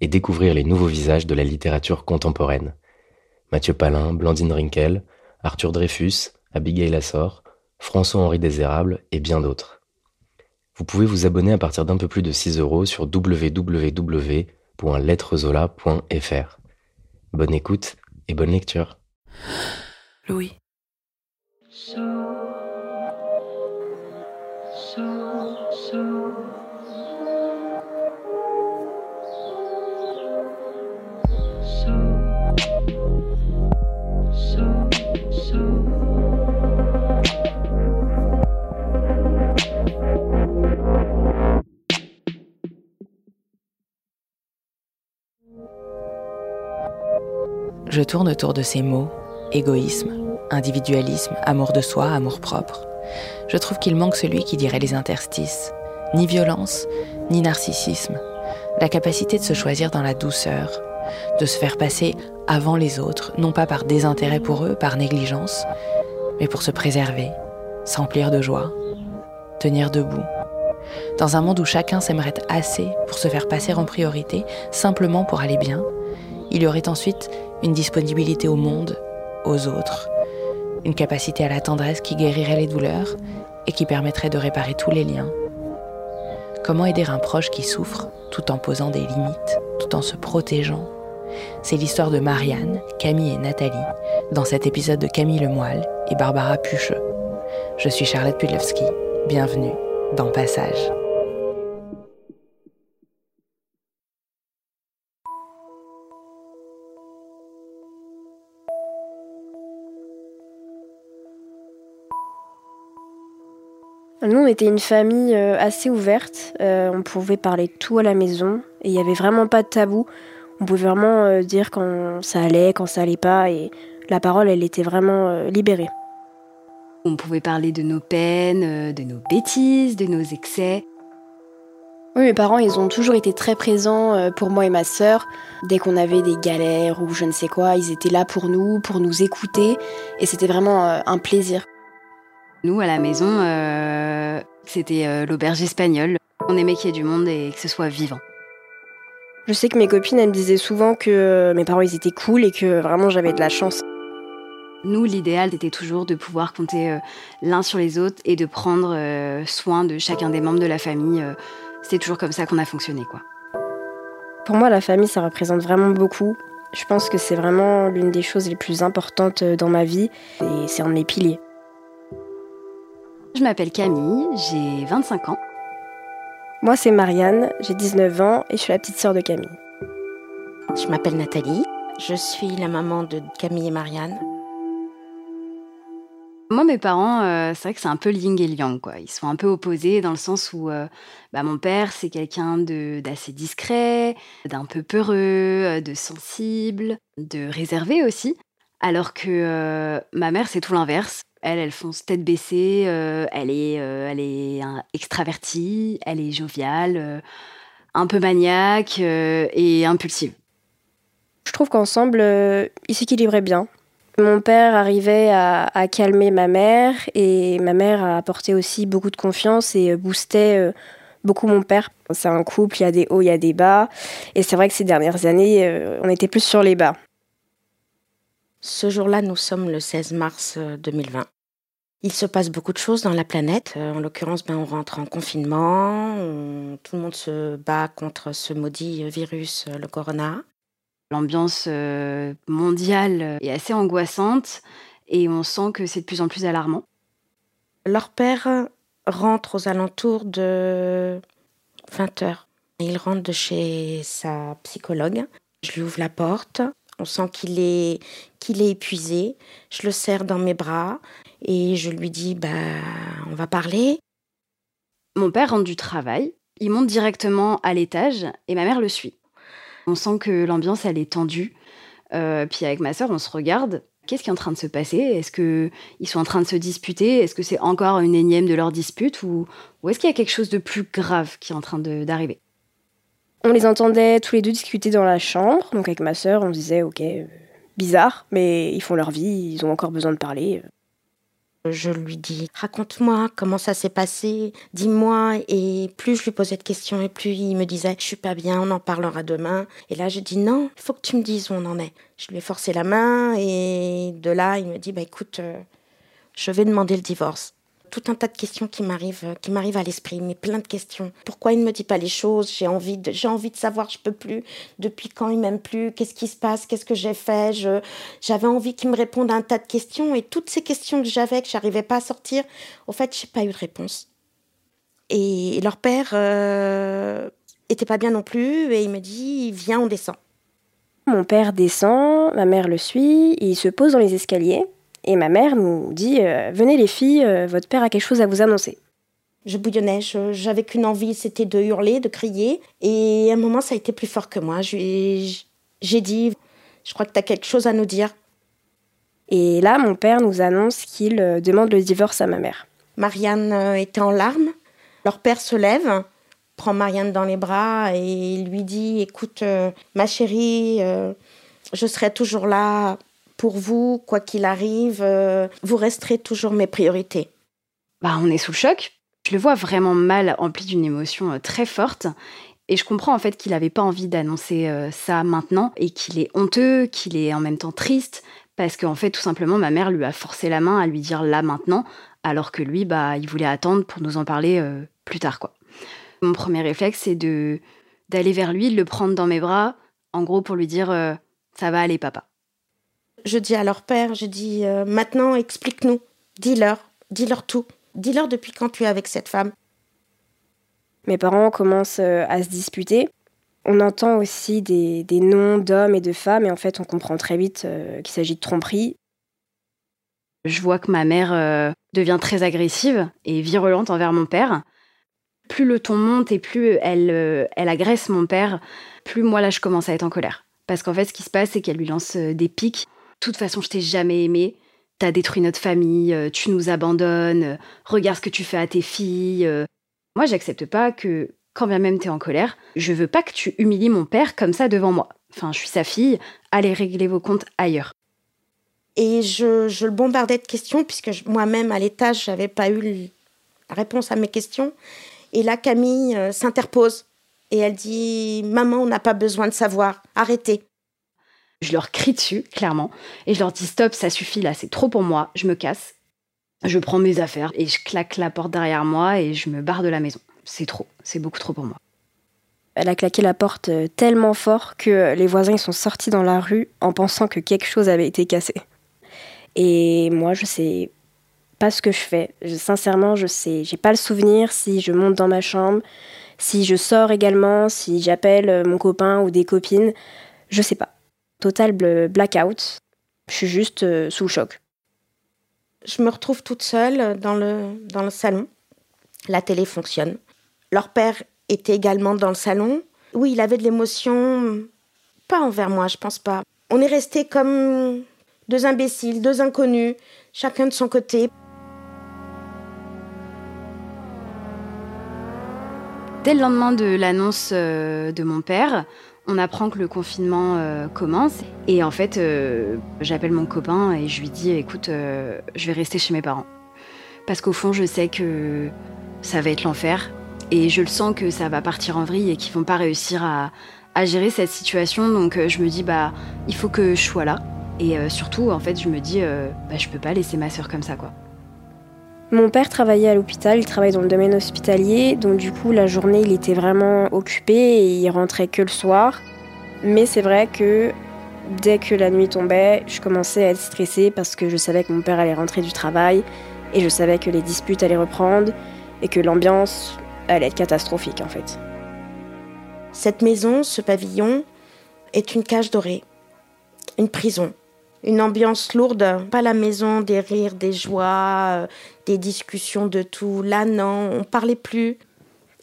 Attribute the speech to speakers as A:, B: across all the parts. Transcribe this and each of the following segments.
A: et découvrir les nouveaux visages de la littérature contemporaine. Mathieu Palin, Blandine Rinkel, Arthur Dreyfus, Abigail Assor, François-Henri Désérable et bien d'autres. Vous pouvez vous abonner à partir d'un peu plus de 6 euros sur www www.lettrezola.fr. Bonne écoute et bonne lecture.
B: Louis. Je tourne autour de ces mots égoïsme, individualisme, amour de soi, amour propre. Je trouve qu'il manque celui qui dirait les interstices. Ni violence, ni narcissisme. La capacité de se choisir dans la douceur, de se faire passer avant les autres, non pas par désintérêt pour eux, par négligence, mais pour se préserver, s'emplir de joie, tenir debout. Dans un monde où chacun s'aimerait assez pour se faire passer en priorité, simplement pour aller bien, il y aurait ensuite une disponibilité au monde, aux autres, une capacité à la tendresse qui guérirait les douleurs et qui permettrait de réparer tous les liens. Comment aider un proche qui souffre tout en posant des limites, tout en se protégeant? C'est l'histoire de Marianne, Camille et Nathalie dans cet épisode de Camille Lemoyle et Barbara Pucheux. Je suis Charlotte Pudlowski. Bienvenue dans Passage.
C: Nous, on était une famille euh, assez ouverte. Euh, on pouvait parler tout à la maison et il n'y avait vraiment pas de tabou. On pouvait vraiment euh, dire quand ça allait, quand ça allait pas et la parole, elle était vraiment libérée.
D: On pouvait parler de nos peines, de nos bêtises, de nos excès.
C: Oui, mes parents, ils ont toujours été très présents pour moi et ma sœur. Dès qu'on avait des galères ou je ne sais quoi, ils étaient là pour nous, pour nous écouter. Et c'était vraiment un plaisir.
D: Nous, à la maison, euh, c'était euh, l'auberge espagnole. On aimait qu'il y ait du monde et que ce soit vivant.
C: Je sais que mes copines, elles me disaient souvent que mes parents, ils étaient cool et que vraiment j'avais de la chance.
D: Nous, l'idéal était toujours de pouvoir compter euh, l'un sur les autres et de prendre soin de chacun des membres de la famille. C'est toujours comme ça qu'on a fonctionné, quoi.
C: Pour moi, la famille, ça représente vraiment beaucoup. Je pense que c'est vraiment l'une des choses les plus importantes dans ma vie et c'est un de mes piliers.
D: Je m'appelle Camille, j'ai 25 ans.
C: Moi, c'est Marianne, j'ai 19 ans et je suis la petite sœur de Camille.
E: Je m'appelle Nathalie, je suis la maman de Camille et Marianne.
D: Moi, mes parents, euh, c'est vrai que c'est un peu yin et yang, quoi. Ils sont un peu opposés dans le sens où euh, bah, mon père, c'est quelqu'un d'assez discret, d'un peu peureux, euh, de sensible, de réservé aussi. Alors que ma mère, c'est tout l'inverse. Elle, elle fonce tête baissée, euh, elle est, euh, elle est extravertie, elle est joviale, euh, un peu maniaque et impulsive.
C: Je trouve qu'ensemble, ils s'équilibraient bien. Mon père arrivait à, à, calmer ma mère et ma mère a apporté aussi beaucoup de confiance et boostait beaucoup mon père. C'est un couple, il y a des hauts, il y a des bas. Et c'est vrai que ces dernières années, on était plus sur les bas.
E: Ce jour-là, nous sommes le 16 mars 2020. Il se passe beaucoup de choses dans la planète. Euh, en l'occurrence, ben, on rentre en confinement, tout le monde se bat contre ce maudit virus, euh, le corona.
D: L'ambiance euh, mondiale est assez angoissante et on sent que c'est de plus en plus alarmant.
E: Leur père rentre aux alentours de 20 heures. Il rentre de chez sa psychologue. Je lui ouvre la porte. On sent qu'il est, est épuisé. Je le serre dans mes bras et je lui dis bah, on va parler.
D: Mon père rentre du travail. Il monte directement à l'étage et ma mère le suit. On sent que l'ambiance, elle est tendue. Euh, puis avec ma sœur, on se regarde. Qu'est-ce qui est en train de se passer? Est-ce qu'ils sont en train de se disputer? Est-ce que c'est encore une énième de leur dispute Ou, ou est-ce qu'il y a quelque chose de plus grave qui est en train d'arriver?
C: On les entendait tous les deux discuter dans la chambre. Donc avec ma sœur, on disait, ok, euh, bizarre, mais ils font leur vie, ils ont encore besoin de parler.
E: Je lui dis raconte-moi comment ça s'est passé, dis-moi. Et plus je lui posais de questions et plus il me disait je suis pas bien, on en parlera demain. Et là je dis non, il faut que tu me dises où on en est. Je lui ai forcé la main et de là il me dit bah écoute, euh, je vais demander le divorce tout un tas de questions qui m'arrivent, euh, qui m'arrivent à l'esprit, mais plein de questions. Pourquoi il ne me dit pas les choses? J'ai envie de, j'ai envie de savoir, je peux plus. Depuis quand il m'aime plus? Qu'est-ce qui se passe? Qu'est-ce que j'ai fait? J'avais envie qu'il me réponde à un tas de questions et toutes ces questions que j'avais, que j'arrivais pas à sortir, au fait, j'ai pas eu de réponse. Et leur père euh, était pas bien non plus et il me dit viens, on descend.
C: Mon père descend, ma mère le suit, il se pose dans les escaliers. Et ma mère nous dit euh, Venez les filles, euh, votre père a quelque chose à vous annoncer.
E: Je bouillonnais, j'avais qu'une envie, c'était de hurler, de crier. Et à un moment, ça a été plus fort que moi. J'ai dit Je crois que tu as quelque chose à nous dire.
C: Et là, mon père nous annonce qu'il euh, demande le divorce à ma mère.
E: Marianne était en larmes. Leur père se lève, prend Marianne dans les bras et lui dit Écoute, ma chérie, je serai toujours là pour vous, quoi qu'il arrive, euh, vous resterez toujours mes priorités.
D: Bah, on est sous le choc. Je le vois vraiment mal, empli d'une émotion euh, très forte. Et je comprends en fait qu'il n'avait pas envie d'annoncer euh, ça maintenant et qu'il est honteux, qu'il est en même temps triste, parce qu'en fait, tout simplement, ma mère lui a forcé la main à lui dire là maintenant, alors que lui, bah, il voulait attendre pour nous en parler plus tard, quoi. Mon premier réflexe, c'est de d'aller vers lui, de le prendre dans mes bras, en gros pour lui dire ça va aller, papa
E: je dis à leur père, je dis euh, maintenant explique-nous, dis-leur, dis-leur tout, dis-leur depuis quand tu es avec cette femme.
C: Mes parents commencent euh, à se disputer. On entend aussi des, noms d'hommes et de femmes et en fait on comprend très vite euh, qu'il s'agit de tromperie.
D: Je vois que ma mère devient très agressive et virulente envers mon père. Plus le ton monte et plus elle, elle agresse mon père, plus moi là je commence à être en colère. Parce qu'en fait ce qui se passe c'est qu'elle lui lance des pics toute façon, je t'ai jamais aimé. T'as détruit notre famille, euh, tu nous abandonnes, euh, regarde ce que tu fais à tes filles. Euh. Moi, j'accepte pas que, quand bien même t'es en colère, je veux pas que tu humilies mon père comme ça devant moi. Enfin, je suis sa fille, allez régler vos comptes ailleurs.
E: Et je, le bombardais de questions, puisque moi-même, à l'étage, j'avais pas eu la réponse à mes questions. Et là, Camille s'interpose et elle dit Maman, on n'a pas besoin de savoir, arrêtez.
D: Je leur crie dessus, clairement, et je leur dis stop, ça suffit là, c'est trop pour moi, je me casse. Je prends mes affaires et je claque la porte derrière moi et je me barre de la maison. C'est trop, c'est beaucoup trop pour moi.
C: Elle a claqué la porte euh, tellement fort que les voisins sont sortis dans la rue en pensant que quelque chose avait été cassé. Et moi, je sais pas ce que je fais. sincèrement, je sais, j'ai pas le souvenir si je monte dans ma chambre, si je sors également, si j'appelle euh, mon copain ou des copines. Je sais pas total blackout. Je suis juste euh, sous le choc.
E: Je me retrouve toute seule dans le, dans le salon. La télé fonctionne. Leur père était également dans le salon. Oui, il avait de l'émotion, pas envers moi, je pense pas. On est restés comme deux imbéciles, deux inconnus, chacun de son côté.
D: Dès le lendemain de l'annonce euh, de mon père, on apprend que le confinement euh, commence et en fait, euh, j'appelle mon copain et je lui dis écoute, euh, je vais rester chez mes parents. Parce qu'au fond, je sais que ça va être l'enfer et je le sens que ça va partir en vrille et qu'ils vont pas réussir à, gérer cette situation. Donc je me dis bah il faut que je sois là et surtout en fait je me dis bah je peux pas laisser ma soeur comme ça quoi.
C: Mon père travaillait à l'hôpital, il travaille dans le domaine hospitalier, donc du coup la journée il était vraiment occupé et il rentrait que le soir. Mais c'est vrai que Dès que la nuit tombait, je commençais à être stressée parce que je savais que mon père allait rentrer du travail et je savais que les disputes allaient reprendre et que l'ambiance allait être catastrophique en fait.
E: Cette maison, ce pavillon, est une cage dorée, une prison, une ambiance lourde, pas la maison des rires, des joies, euh, des discussions de tout. Là, non, on parlait plus.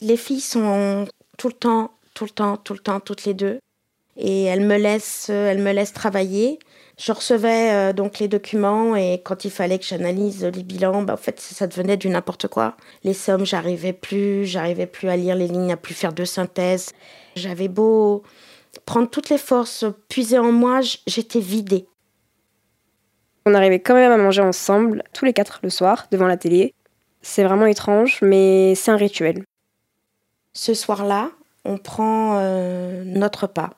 E: Les filles sont tout le temps, tout le temps, tout le temps, toutes les deux et elle me laisse, elle me laisse travailler. Je recevais euh, donc les documents et quand il fallait que j'analyse les bilans, bah, en fait, ça devenait du n'importe quoi. Les sommes, j'arrivais plus, j'arrivais plus à lire les lignes, à plus faire de synthèse. J'avais beau prendre toutes les forces, puiser en moi, j'étais vidée.
C: On arrivait quand même à manger ensemble, tous les quatre le soir, devant la télé. C'est vraiment étrange, mais c'est un rituel.
E: Ce soir-là, on prend euh, notre pas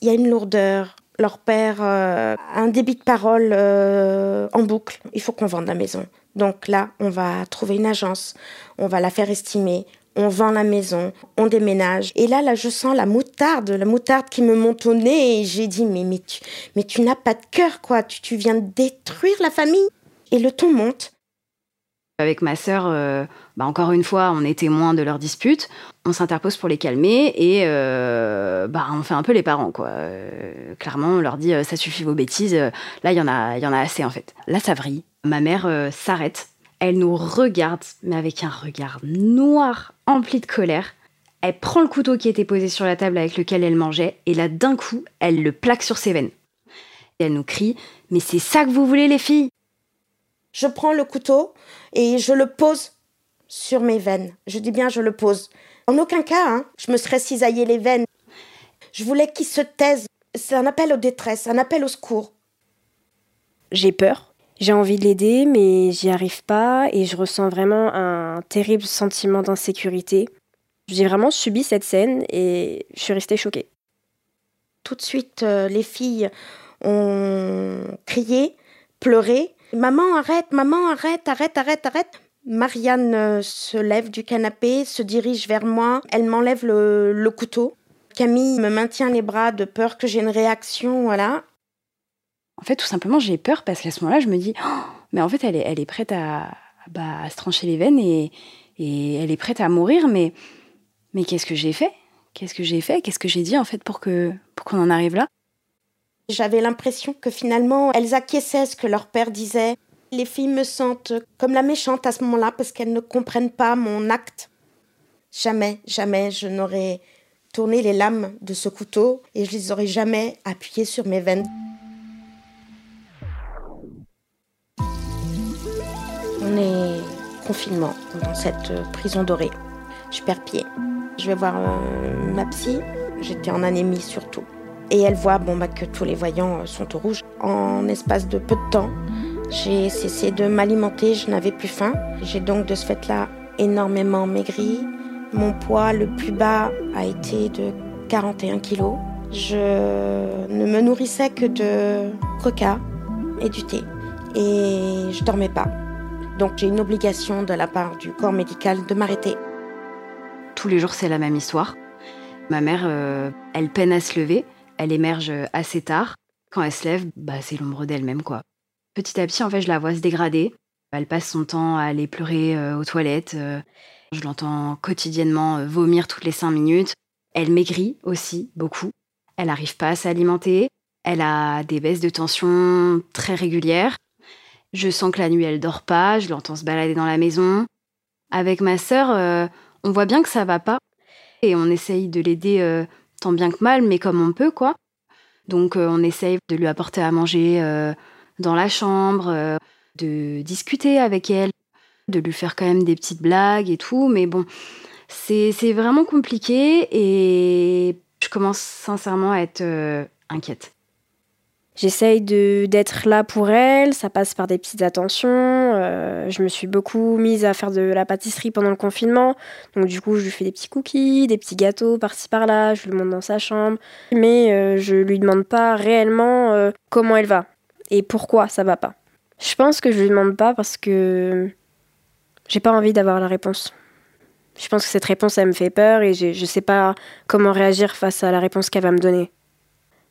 E: il y a une lourdeur. Leur père euh, a un débit de parole euh, en boucle. Il faut qu'on vende la maison. Donc là, on va trouver une agence, on va la faire estimer, on vend la maison, on déménage. Et là, là, je sens la moutarde, la moutarde qui me monte au nez. Et j'ai dit, mais, mais tu, mais tu n'as pas de cœur, quoi. Tu, tu viens de détruire la famille. Et le ton monte.
D: Avec ma sœur, euh, bah encore une fois, on est témoin de leur dispute. On s'interpose pour les calmer et euh, bah on fait un peu les parents quoi. Euh, clairement, on leur dit ça suffit vos bêtises. Là, il y en a, y en a assez en fait. Là, ça vrille. Ma mère s'arrête. Elle nous regarde, mais avec un regard noir, empli de colère. Elle prend le couteau qui était posé sur la table avec lequel elle mangeait et là, d'un coup, elle le plaque sur ses veines. Et elle nous crie Mais c'est ça que vous voulez, les filles
E: je prends le couteau et je le pose sur mes veines. Je dis bien je le pose. En aucun cas, hein, je me serais cisaillé les veines. Je voulais qu'il se taise. C'est un appel aux détresse, un appel au secours.
C: J'ai peur. J'ai envie de l'aider, mais j'y arrive pas et je ressens vraiment un terrible sentiment d'insécurité. J'ai vraiment subi cette scène et je suis restée choquée.
E: Tout de suite, euh, les filles ont crié, pleuré. Maman, arrête, maman, arrête, arrête, arrête, arrête. Marianne euh, se lève du canapé, se dirige vers moi, elle m'enlève le, couteau. Camille me maintient les bras de peur que j'ai une réaction, voilà.
D: En fait, tout simplement, j'ai peur parce qu'à ce moment-là, je me dis, oh, mais en fait, elle est, elle est prête à, bah, à se trancher les veines et, et elle est prête à mourir, mais, mais qu'est-ce que j'ai fait? Qu'est-ce que j'ai fait? Qu'est-ce que j'ai dit en fait pour que pour qu'on en arrive là?
E: J'avais l'impression que finalement, elles acquiesçaient ce que leur père disait. Les filles me sentent comme la méchante à ce moment-là parce qu'elles ne comprennent pas mon acte. Jamais, jamais je n'aurais tourné les lames de ce couteau et je les aurais jamais appuyées sur mes veines. Confinement dans cette prison dorée. Je perds pied. Je vais voir euh, ma psy. J'étais en anémie surtout. Et elle voit bon, bah, que tous les voyants euh, sont au rouge. En espace de peu de temps, j'ai cessé de m'alimenter, je n'avais plus faim. J'ai donc de ce fait-là énormément maigri. Mon poids le plus bas a été de 41 kilos. Je ne me nourrissais que de coca et du thé. Et je dormais pas. Donc j'ai une obligation de la part du corps médical de m'arrêter.
D: Tous les jours, c'est la même histoire. Ma mère, euh, elle peine à se lever elle émerge assez tard. Quand elle se lève, bah, c'est l'ombre d'elle-même, quoi. Petit à petit, en fait, je la vois se dégrader. Elle passe son temps à aller pleurer euh, aux toilettes. Euh. je l'entends quotidiennement euh, vomir toutes les cinq minutes. Elle maigrit aussi beaucoup. Elle n'arrive pas à s'alimenter. Elle a des baisses de tension très régulières. Je sens que la nuit, elle dort pas. Je l'entends se balader dans la maison. Avec ma sœur, on voit bien que ça va pas. Et on essaye de l'aider tant bien que mal, mais comme on peut, quoi. Donc euh, on essaye de lui apporter à manger euh, dans la chambre, euh, de discuter avec elle, de lui faire quand même des petites blagues et tout, mais bon, c'est vraiment compliqué et je commence sincèrement à être inquiète.
C: J'essaye d'être là pour elle, ça passe par des petites attentions. Euh, je me suis beaucoup mise à faire de la pâtisserie pendant le confinement. Donc du coup, je lui fais des petits cookies, des petits gâteaux par-ci par-là, je lui monte dans sa chambre. Mais euh, je lui demande pas réellement euh, comment elle va et pourquoi ça va pas. Je pense que je lui demande pas parce que j'ai pas envie d'avoir la réponse. Je pense que cette réponse, elle me fait peur et je, je sais pas comment réagir face à la réponse qu'elle va me donner.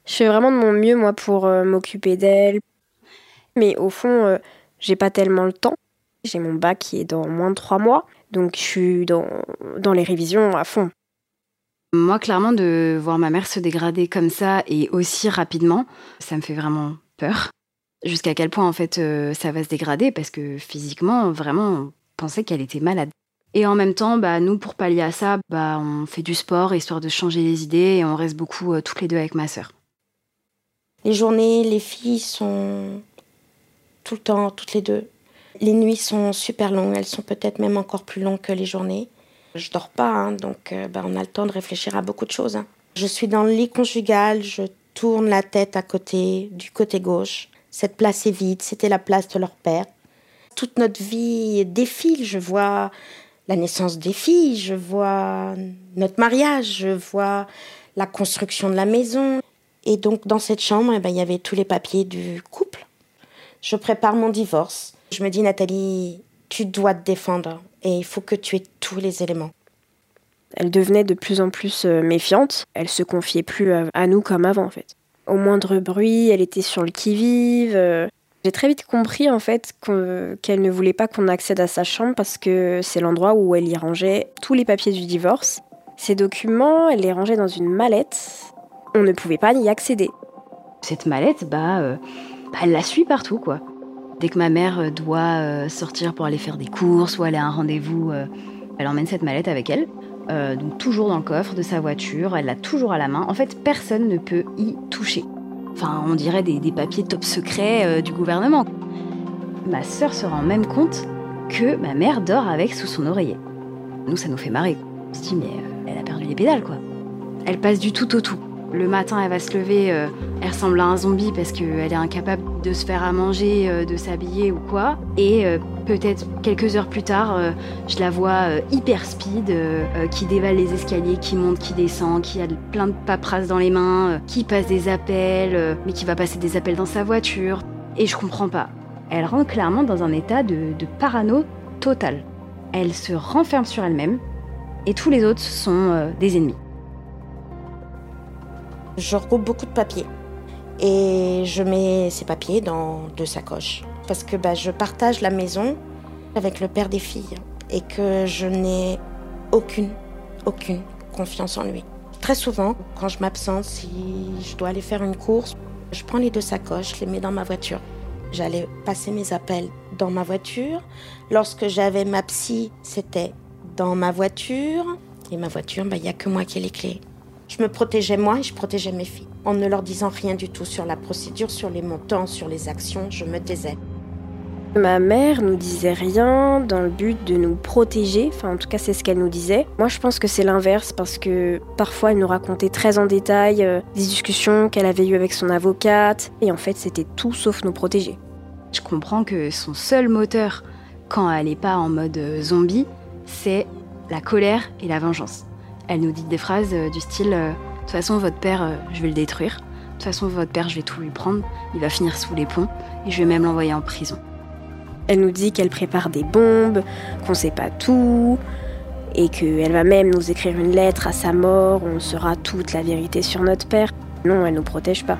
C: Je fais vraiment de mon mieux, moi, pour euh, m'occuper d'elle. Mais au fond, euh, j'ai pas tellement le temps. J'ai mon bac qui est dans moins de trois mois, donc je suis dans, dans les révisions à fond.
D: Moi, clairement, de voir ma mère se dégrader comme ça et aussi rapidement, ça me fait vraiment peur. Jusqu'à quel point, en fait, euh, ça va se dégrader parce que physiquement, vraiment, on pensait qu'elle était malade. Et en même temps, bah, nous, pour pallier à ça, bah, on fait du sport histoire de changer les idées et on reste beaucoup euh, toutes les deux avec ma sœur.
E: Les journées, les filles sont tout le temps, toutes les deux. Les nuits sont super longues, elles sont peut-être même encore plus longues que les journées. Je dors pas, hein, donc euh, bah, on a le temps de réfléchir à beaucoup de choses. Hein. Je suis dans le lit conjugal, je tourne la tête à côté, du côté gauche. Cette place est vide, c'était la place de leur père. Toute notre vie défile, je vois la naissance des filles, je vois notre mariage, je vois la construction de la maison. Et donc dans cette chambre, eh ben, il y avait tous les papiers du couple. Je prépare mon divorce. Je me dis, Nathalie, tu dois te défendre et il faut que tu aies tous les éléments.
C: Elle devenait de plus en plus euh, méfiante. Elle se confiait plus à nous comme avant, en fait. Au moindre bruit, elle était sur le qui-vive. Euh. J'ai très vite compris en fait qu'elle ne voulait pas qu'on accède à sa chambre parce que c'est l'endroit où elle y rangeait tous les papiers du divorce. Ces documents, elle les rangeait dans une mallette. On ne pouvait pas y accéder.
D: Cette mallette, bah, euh, bah elle la suit partout quoi. Dès que ma mère euh, doit euh, sortir pour aller faire des courses ou aller à un rendez-vous, elle emmène cette mallette avec elle. donc toujours dans le coffre de sa voiture, elle l'a toujours à la main. En fait, personne ne peut y toucher. Enfin, on dirait des, papiers top secrets du gouvernement. Ma sœur se rend même compte que ma mère dort avec sous son oreiller. Nous, ça nous fait marrer. On se dit, mais elle a perdu les pédales, quoi. Elle passe du tout au tout. Le matin, elle va se lever, euh, elle ressemble à un zombie parce qu'elle est incapable de se faire à manger, euh, de s'habiller ou quoi. Et euh, peut-être quelques heures plus tard, je la vois hyper speed, qui dévale les escaliers, qui monte, qui descend, qui a plein de paperasses dans les mains, qui passe des appels, mais qui va passer des appels dans sa voiture. Et je comprends pas. Elle rentre clairement dans un état de, de parano total. Elle se renferme sur elle-même et tous les autres sont des ennemis.
E: Je regroupe beaucoup de papiers et je mets ces papiers dans deux sacoches parce que bah, je partage la maison avec le père des filles et que je n'ai aucune, aucune confiance en lui. Très souvent, quand je m'absente, si je dois aller faire une course, je prends les deux sacoches, je les mets dans ma voiture. J'allais passer mes appels dans ma voiture. Lorsque j'avais ma psy, c'était dans ma voiture. Et ma voiture, bah, il n'y a que moi qui ai les clés. Je me protégeais moi et je protégeais mes filles. En ne leur disant rien du tout sur la procédure, sur les montants, sur les actions, je me taisais.
C: Ma mère nous disait rien dans le but de nous protéger, enfin en tout cas c'est ce qu'elle nous disait. Moi je pense que c'est l'inverse parce que parfois elle nous racontait très en détail euh, des discussions qu'elle avait eues avec son avocate et en fait c'était tout sauf nous protéger.
D: Je comprends que son seul moteur quand elle n'est pas en mode euh, zombie, c'est la colère et la vengeance. Elle nous dit des phrases euh, du style euh, De toute façon, votre père, euh, je vais le détruire. De toute façon, votre père, je vais tout lui prendre. Il va finir sous les ponts et je vais même l'envoyer en prison.
C: Elle nous dit qu'elle prépare des bombes, qu'on sait pas tout, et qu'elle va même nous écrire une lettre à sa mort où on saura toute la vérité sur notre père. Non, elle nous protège pas.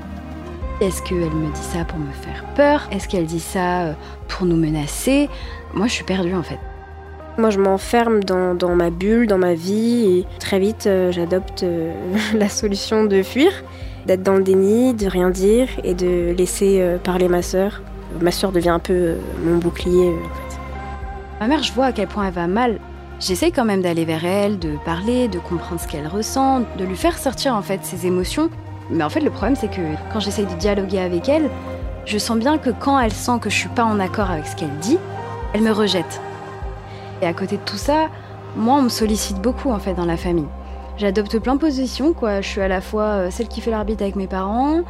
D: Est-ce qu'elle me dit ça pour me faire peur? Est-ce qu'elle dit ça pour nous menacer? Moi, je suis perdue en fait.
C: Moi, je m'enferme dans, ma bulle, dans ma vie, et très vite, euh, j'adopte euh, la solution de fuir, d'être dans le déni, de rien dire et de laisser euh, parler ma sœur. Ma sœur devient un peu mon bouclier, en fait.
D: Ma mère, je vois à quel point elle va mal. J'essaye quand même d'aller vers elle, de parler, de comprendre ce qu'elle ressent, de lui faire sortir en fait ses émotions. Mais en fait, le problème, c'est que quand j'essaye de dialoguer avec elle, je sens bien que quand elle sent que je suis pas en accord avec ce qu'elle dit, elle me rejette. Et à côté de tout ça, moi, on me sollicite beaucoup en fait dans la famille. J'adopte plein de positions, quoi. Je suis à la fois euh, celle qui fait l'arbitre avec mes parents,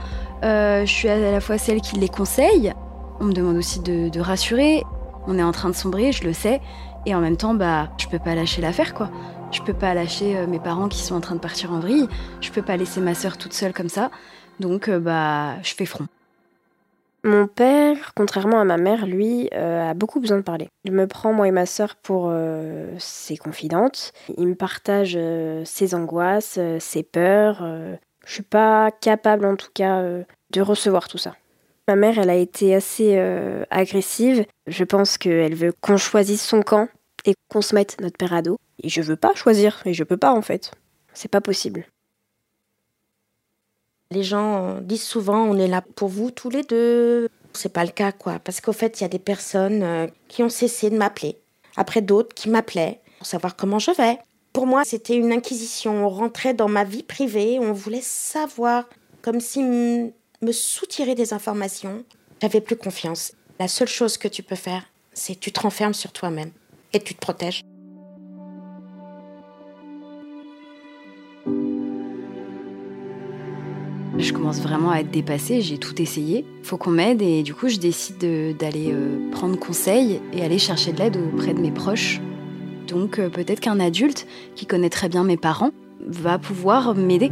D: euh, je suis à la fois celle qui les conseille. On me demande aussi de, rassurer. On est en train de sombrer, je le sais. Et en même temps, bah, je peux pas lâcher l'affaire, quoi. Je peux pas lâcher euh, mes parents qui sont en train de partir en vrille. Je peux pas laisser ma sœur toute seule comme ça. Donc, bah, je fais front.
C: Mon père, contrairement à ma mère, lui, euh, a beaucoup besoin de parler. Il me prend, moi et ma sœur, pour euh, ses confidentes. Il me partage euh, ses angoisses, ses peurs. Je suis pas capable en tout cas de recevoir tout ça. Ma mère, elle a été assez agressive. Je pense qu'elle veut qu'on choisisse son camp et qu'on se mette notre père à dos. Et je veux pas choisir, et je peux pas en fait. C'est pas possible.
E: Les gens disent souvent on est là pour vous tous les deux. C'est pas le cas quoi, parce qu'au fait il y a des personnes euh, qui ont cessé de m'appeler, après d'autres qui m'appelaient pour savoir comment je vais. Pour moi c'était une inquisition, on rentrait dans ma vie privée, on voulait savoir, comme si me soutirer des informations. J'avais plus confiance. La seule chose que tu peux faire, c'est tu te renfermes sur toi-même et tu te protèges.
D: Je commence vraiment à être dépassée, j'ai tout essayé. Faut qu'on m'aide et du coup je décide d'aller euh, prendre conseil et aller chercher de l'aide auprès de mes proches. Donc euh, peut-être qu'un adulte qui connaît très bien mes parents va pouvoir m'aider.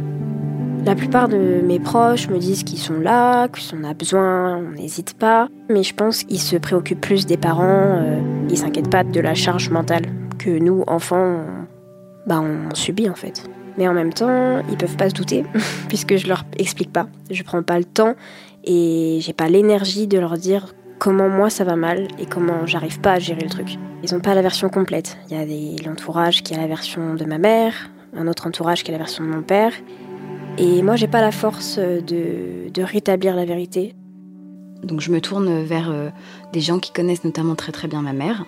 C: La plupart de mes proches me disent qu'ils sont là, que si on a besoin, on n'hésite pas. Mais je pense qu'ils se préoccupent plus des parents, euh, ils s'inquiètent pas de la charge mentale que nous, enfants, bah, on subit en fait. Mais en même temps, ils peuvent pas se douter, puisque je leur explique pas. Je prends pas le temps et j'ai pas l'énergie de leur dire comment moi ça va mal et comment j'arrive pas à gérer le truc. Ils ont pas la version complète. Il y a l'entourage qui a la version de ma mère, un autre entourage qui a la version de mon père, et moi, j'ai pas la force de, rétablir la vérité.
D: Donc je me tourne vers euh, des gens qui connaissent notamment très très bien ma mère.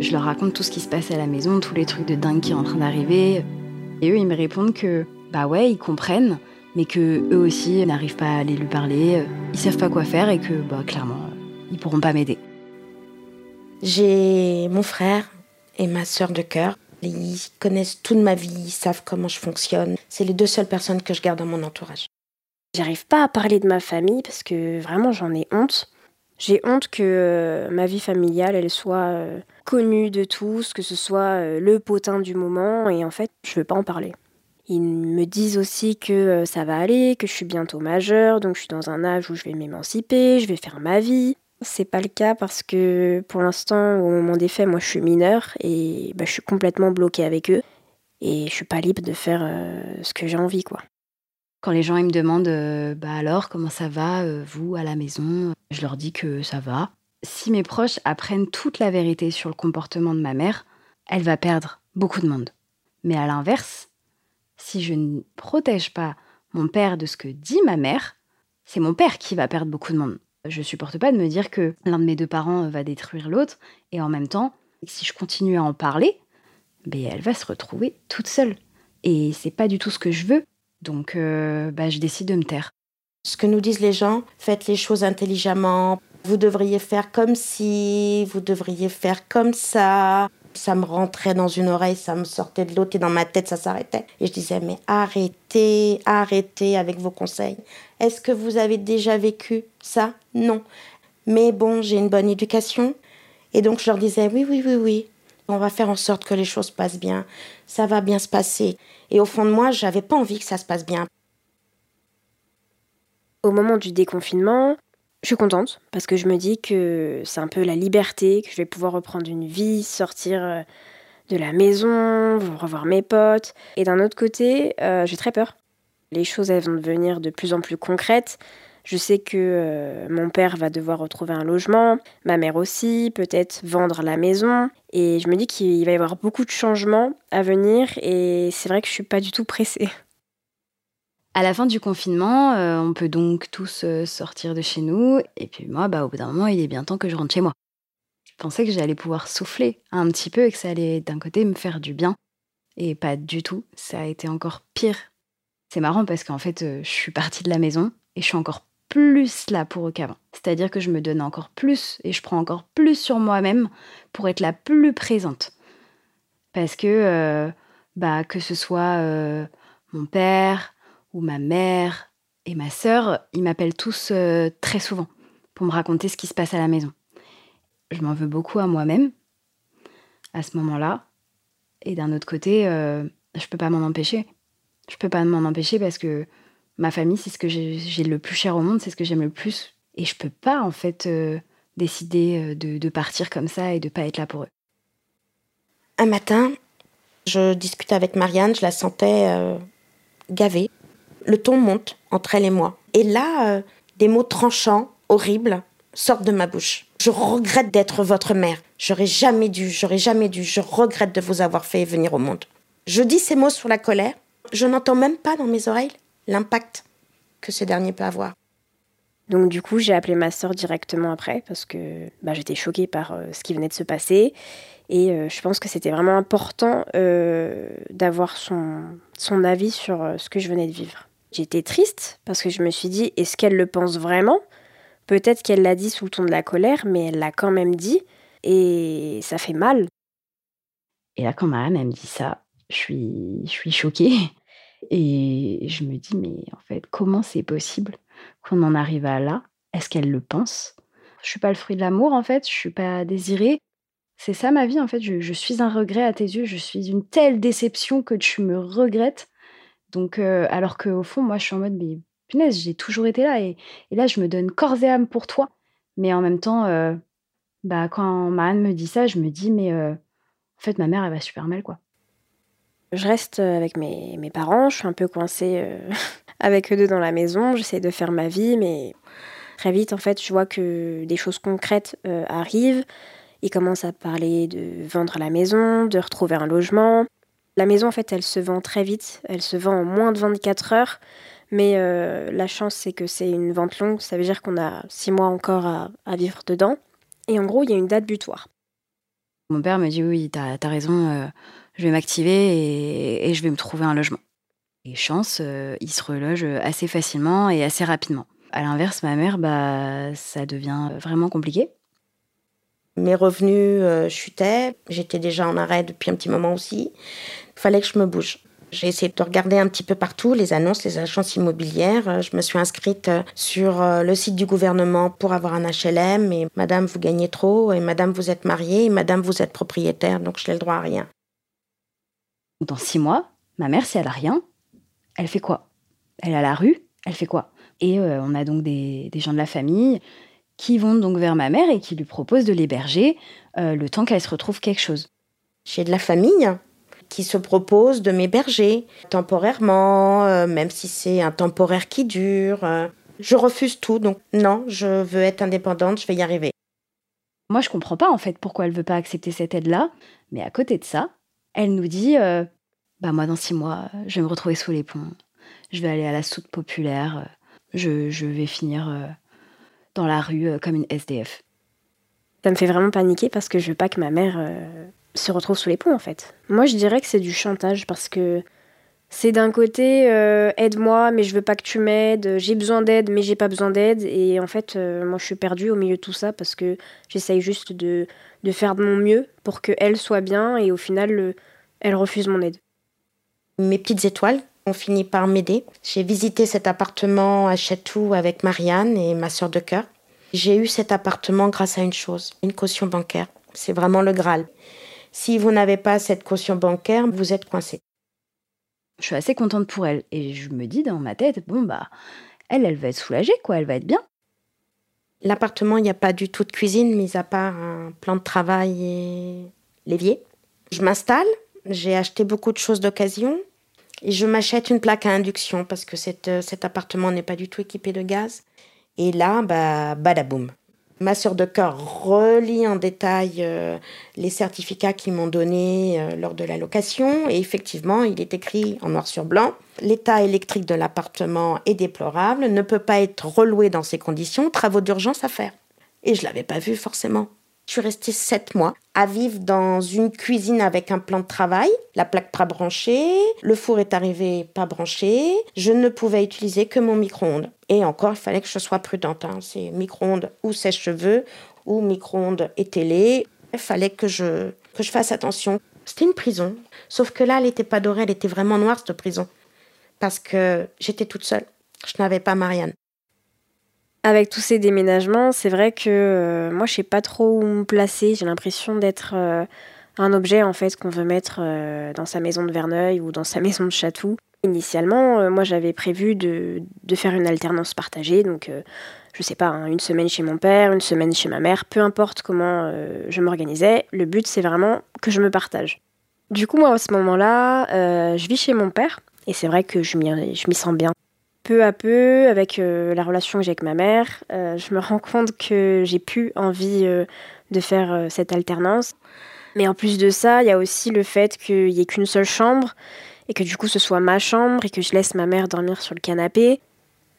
D: Je leur raconte tout ce qui se passe à la maison, tous les trucs de dingue qui sont en train d'arriver. Et eux, ils me répondent que, bah ouais, ils comprennent, mais que eux aussi n'arrivent pas à aller lui parler, ils savent pas quoi faire et que, bah clairement, ils pourront pas m'aider.
E: J'ai mon frère et ma sœur de cœur ils connaissent toute ma vie, ils savent comment je fonctionne. C'est les deux seules personnes que je garde dans mon entourage.
C: J'arrive pas à parler de ma famille parce que vraiment j'en ai honte. J'ai honte que euh, ma vie familiale, elle soit euh, connue de tous, que ce soit euh, le potin du moment, et en fait, je veux pas en parler. Ils me disent aussi que ça va aller, que je suis bientôt majeure, donc je suis dans un âge où je vais m'émanciper, je vais faire ma vie. C'est pas le cas parce que pour l'instant, au moment des faits, moi je suis mineure et bah, je suis complètement bloquée avec eux et je suis pas libre de faire ce que j'ai envie, quoi.
D: Quand les gens me demandent euh, bah alors comment ça va euh, vous à la maison, je leur dis que ça va. Si mes proches apprennent toute la vérité sur le comportement de ma mère, elle va perdre beaucoup de monde. Mais à l'inverse, si je ne protège pas mon père de ce que dit ma mère, c'est mon père qui va perdre beaucoup de monde. Je supporte pas de me dire que l'un de mes deux parents va détruire l'autre et en même temps, si je continue à en parler, ben elle va se retrouver toute seule. Et c'est pas du tout ce que je veux. Donc euh, bah, je décide de me taire.
E: Ce que nous disent les gens, faites les choses intelligemment. Vous devriez faire comme si, vous devriez faire comme ça ça me rentrait dans une oreille, ça me sortait de l'autre et dans ma tête, ça s'arrêtait. Et je disais, mais arrêtez, arrêtez avec vos conseils. Est-ce que vous avez déjà vécu ça? Non. Mais bon, j'ai une bonne éducation. Et donc je leur disais, oui, oui, oui, oui, on va faire en sorte que les choses passent bien. Ça va bien se passer. Et au fond de moi, j'avais pas envie que ça se passe bien.
C: Au moment du déconfinement, je suis contente parce que je me dis que c'est un peu la liberté, que je vais pouvoir reprendre une vie, sortir euh, de la maison, revoir mes potes. Et d'un autre côté, euh, j'ai très peur. Les choses elles vont devenir de plus en plus concrètes. Je sais que euh, mon père va devoir retrouver un logement, ma mère aussi, peut-être vendre la maison. Et je me dis qu'il va y avoir beaucoup de changements à venir et c'est vrai que je suis pas du tout pressée.
D: À la fin du confinement, euh, on peut donc tous euh, sortir de chez nous. Et puis moi, bah, au bout d'un moment, il est bien temps que je rentre chez moi. Je pensais que j'allais pouvoir souffler un petit peu et que ça allait d'un côté me faire du bien. Et pas du tout, ça a été encore pire. C'est marrant parce qu'en fait, je suis partie de la maison et je suis encore plus là pour eux qu'avant. C'est-à-dire que je me donne encore plus et je prends encore plus sur moi-même pour être la plus présente. Parce que, bah, que ce soit mon père, ou ma mère et ma sœur, ils m'appellent tous euh, très souvent pour me raconter ce qui se passe à la maison. Je m'en veux beaucoup à moi-même à ce moment-là. Et d'un autre côté, euh, je peux pas m'en empêcher. Je peux pas m'en empêcher parce que ma famille, c'est ce que j'ai le plus cher au monde, c'est ce que j'aime le plus. Et je peux pas, en fait, euh, décider de, de, partir comme ça et de pas être là pour eux.
E: Un matin, je discutais avec Marianne, je la sentais gavée Le ton monte entre elle et moi. Et là, euh, des mots tranchants, horribles, sortent de ma bouche. Je regrette d'être votre mère. J'aurais jamais dû, j'aurais jamais dû. Je regrette de vous avoir fait venir au monde. Je dis ces mots sur la colère. Je n'entends même pas dans mes oreilles l'impact que ce dernier peut avoir.
C: Donc du coup, j'ai appelé ma sœur directement après parce que bah, j'étais choquée par euh, ce qui venait de se passer. Et euh, je pense que c'était vraiment important euh, d'avoir son, son avis sur ce que je venais de vivre. J'étais triste parce que je me suis dit, est-ce qu'elle le pense vraiment? Peut-être qu'elle l'a dit sous le ton de la colère, mais elle l'a quand même dit. Et ça fait mal.
D: Et là, quand Marianne, elle me dit ça, je suis, je suis choquée. Et je me dis, mais en fait, comment c'est possible qu'on en arrive à là? Est-ce qu'elle le pense? Je suis pas le fruit de l'amour, en fait, je suis pas désirée. C'est ça ma vie, en fait. Je, suis un regret à tes yeux, je suis une telle déception que tu me regrettes. Donc, euh, alors qu'au fond, moi, je suis en mode, mais punaise, j'ai toujours été là. Et, là, je me donne corps et âme pour toi. Mais en même temps, euh, bah, quand me dit ça, je me dis, mais euh, en fait, ma mère, elle va super mal, quoi.
C: Je reste avec mes, mes parents, je suis un peu coincée euh, avec eux deux dans la maison, j'essaie de faire ma vie, mais très vite, en fait, je vois que des choses concrètes euh, arrivent. Ils commencent à parler de vendre la maison, de retrouver un logement. La maison, en fait, elle se vend très vite, elle se vend en moins de 24 heures. Mais euh, la chance, c'est que c'est une vente longue, ça veut dire qu'on a six mois encore à, vivre dedans. Et en gros, il y a une date butoir.
D: Mon père me dit oui, t'as as raison, je vais m'activer et, je vais me trouver un logement. Et chance, euh, il se reloge assez facilement et assez rapidement. À l'inverse, ma mère, bah, ça devient vraiment compliqué.
E: Mes revenus euh, chutaient, j'étais déjà en arrêt depuis un petit moment aussi. Il fallait que je me bouge. J'ai essayé de regarder un petit peu partout les annonces, les agences immobilières. Je me suis inscrite sur euh, le site du gouvernement pour avoir un HLM. Et Madame, vous gagnez trop. Et Madame, vous êtes mariée. Et Madame, vous êtes propriétaire. Donc, je n'ai le droit à rien
D: dans six mois, ma mère, si elle a rien, elle fait quoi? Elle est à la rue, elle fait quoi? Et euh, on a donc des, gens de la famille qui vont donc vers ma mère et qui lui proposent de l'héberger euh, le temps qu'elle se retrouve quelque chose.
E: J'ai de la famille qui se propose de m'héberger temporairement, euh, même si c'est un temporaire qui dure. je refuse tout, donc non, je veux être indépendante, je vais y arriver.
D: Moi, je comprends pas en fait pourquoi elle veut pas accepter cette aide-là, mais à côté de ça, elle nous dit euh, Bah, moi, dans six mois, je vais me retrouver sous les ponts. Je vais aller à la soute populaire. Je, je vais finir euh, dans la rue euh, comme une SDF.
C: Ça me fait vraiment paniquer parce que je veux pas que ma mère se retrouve sous les ponts, en fait. Moi, je dirais que c'est du chantage parce que c'est d'un côté aide-moi, mais je veux pas que tu m'aides. J'ai besoin d'aide, mais j'ai pas besoin d'aide. Et en fait, moi, je suis perdue au milieu de tout ça parce que j'essaye juste de de faire de mon mieux pour qu'elle soit bien et au final, elle refuse mon aide.
E: Mes petites étoiles ont fini par m'aider. J'ai visité cet appartement à Chatou avec Marianne et ma soeur de cœur. J'ai eu cet appartement grâce à une chose, une caution bancaire. C'est vraiment le Graal. Si vous n'avez pas cette caution bancaire, vous êtes coincé.
D: Je suis assez contente pour elle et je me dis dans ma tête, bon bah, elle, elle va être soulagée, quoi, elle va être bien.
E: L'appartement, il n'y a pas du tout de cuisine, mis à part un plan de travail et l'évier. Je m'installe, j'ai acheté beaucoup de choses d'occasion et je m'achète une plaque à induction parce que euh, cet appartement n'est pas du tout équipé de gaz. Et là, bah, badaboum. Ma sœur de cœur relit en détail euh, les certificats qu'ils m'ont donnés euh, lors de la location. Et effectivement, il est écrit en noir sur blanc L'état électrique de l'appartement est déplorable, ne peut pas être reloué dans ces conditions, travaux d'urgence à faire. Et je l'avais pas vu forcément. Je suis restée sept mois à vivre dans une cuisine avec un plan de travail, la plaque pas branchée, le four est arrivé pas branché, je ne pouvais utiliser que mon micro-ondes. Et encore, il fallait que je sois prudente. Hein. C'est micro-ondes ou sèche-cheveux ou micro-ondes et télé. Il fallait que je, que je fasse attention. C'était une prison. Sauf que là, elle n'était pas dorée, elle était vraiment noire, cette prison. Parce que j'étais toute seule. Je n'avais pas Marianne.
C: Avec tous ces déménagements, c'est vrai que euh, moi, je sais pas trop où me placer. J'ai l'impression d'être euh, un objet en fait qu'on veut mettre euh, dans sa maison de Verneuil ou dans sa maison de Chatou. Initialement, moi, j'avais prévu de, faire une alternance partagée, donc je sais pas, hein, une semaine chez mon père, une semaine chez ma mère, peu importe comment je m'organisais. Le but, c'est vraiment que je me partage. Du coup, moi, à ce moment-là, je vis chez mon père, et c'est vrai que je m'y sens bien. Peu à peu, avec la relation que j'ai avec ma mère, je me rends compte que j'ai plus envie de faire cette alternance. Mais en plus de ça, il y a aussi le fait qu'il n'y ait qu'une seule chambre et que du coup ce soit ma chambre et que je laisse ma mère dormir sur le canapé.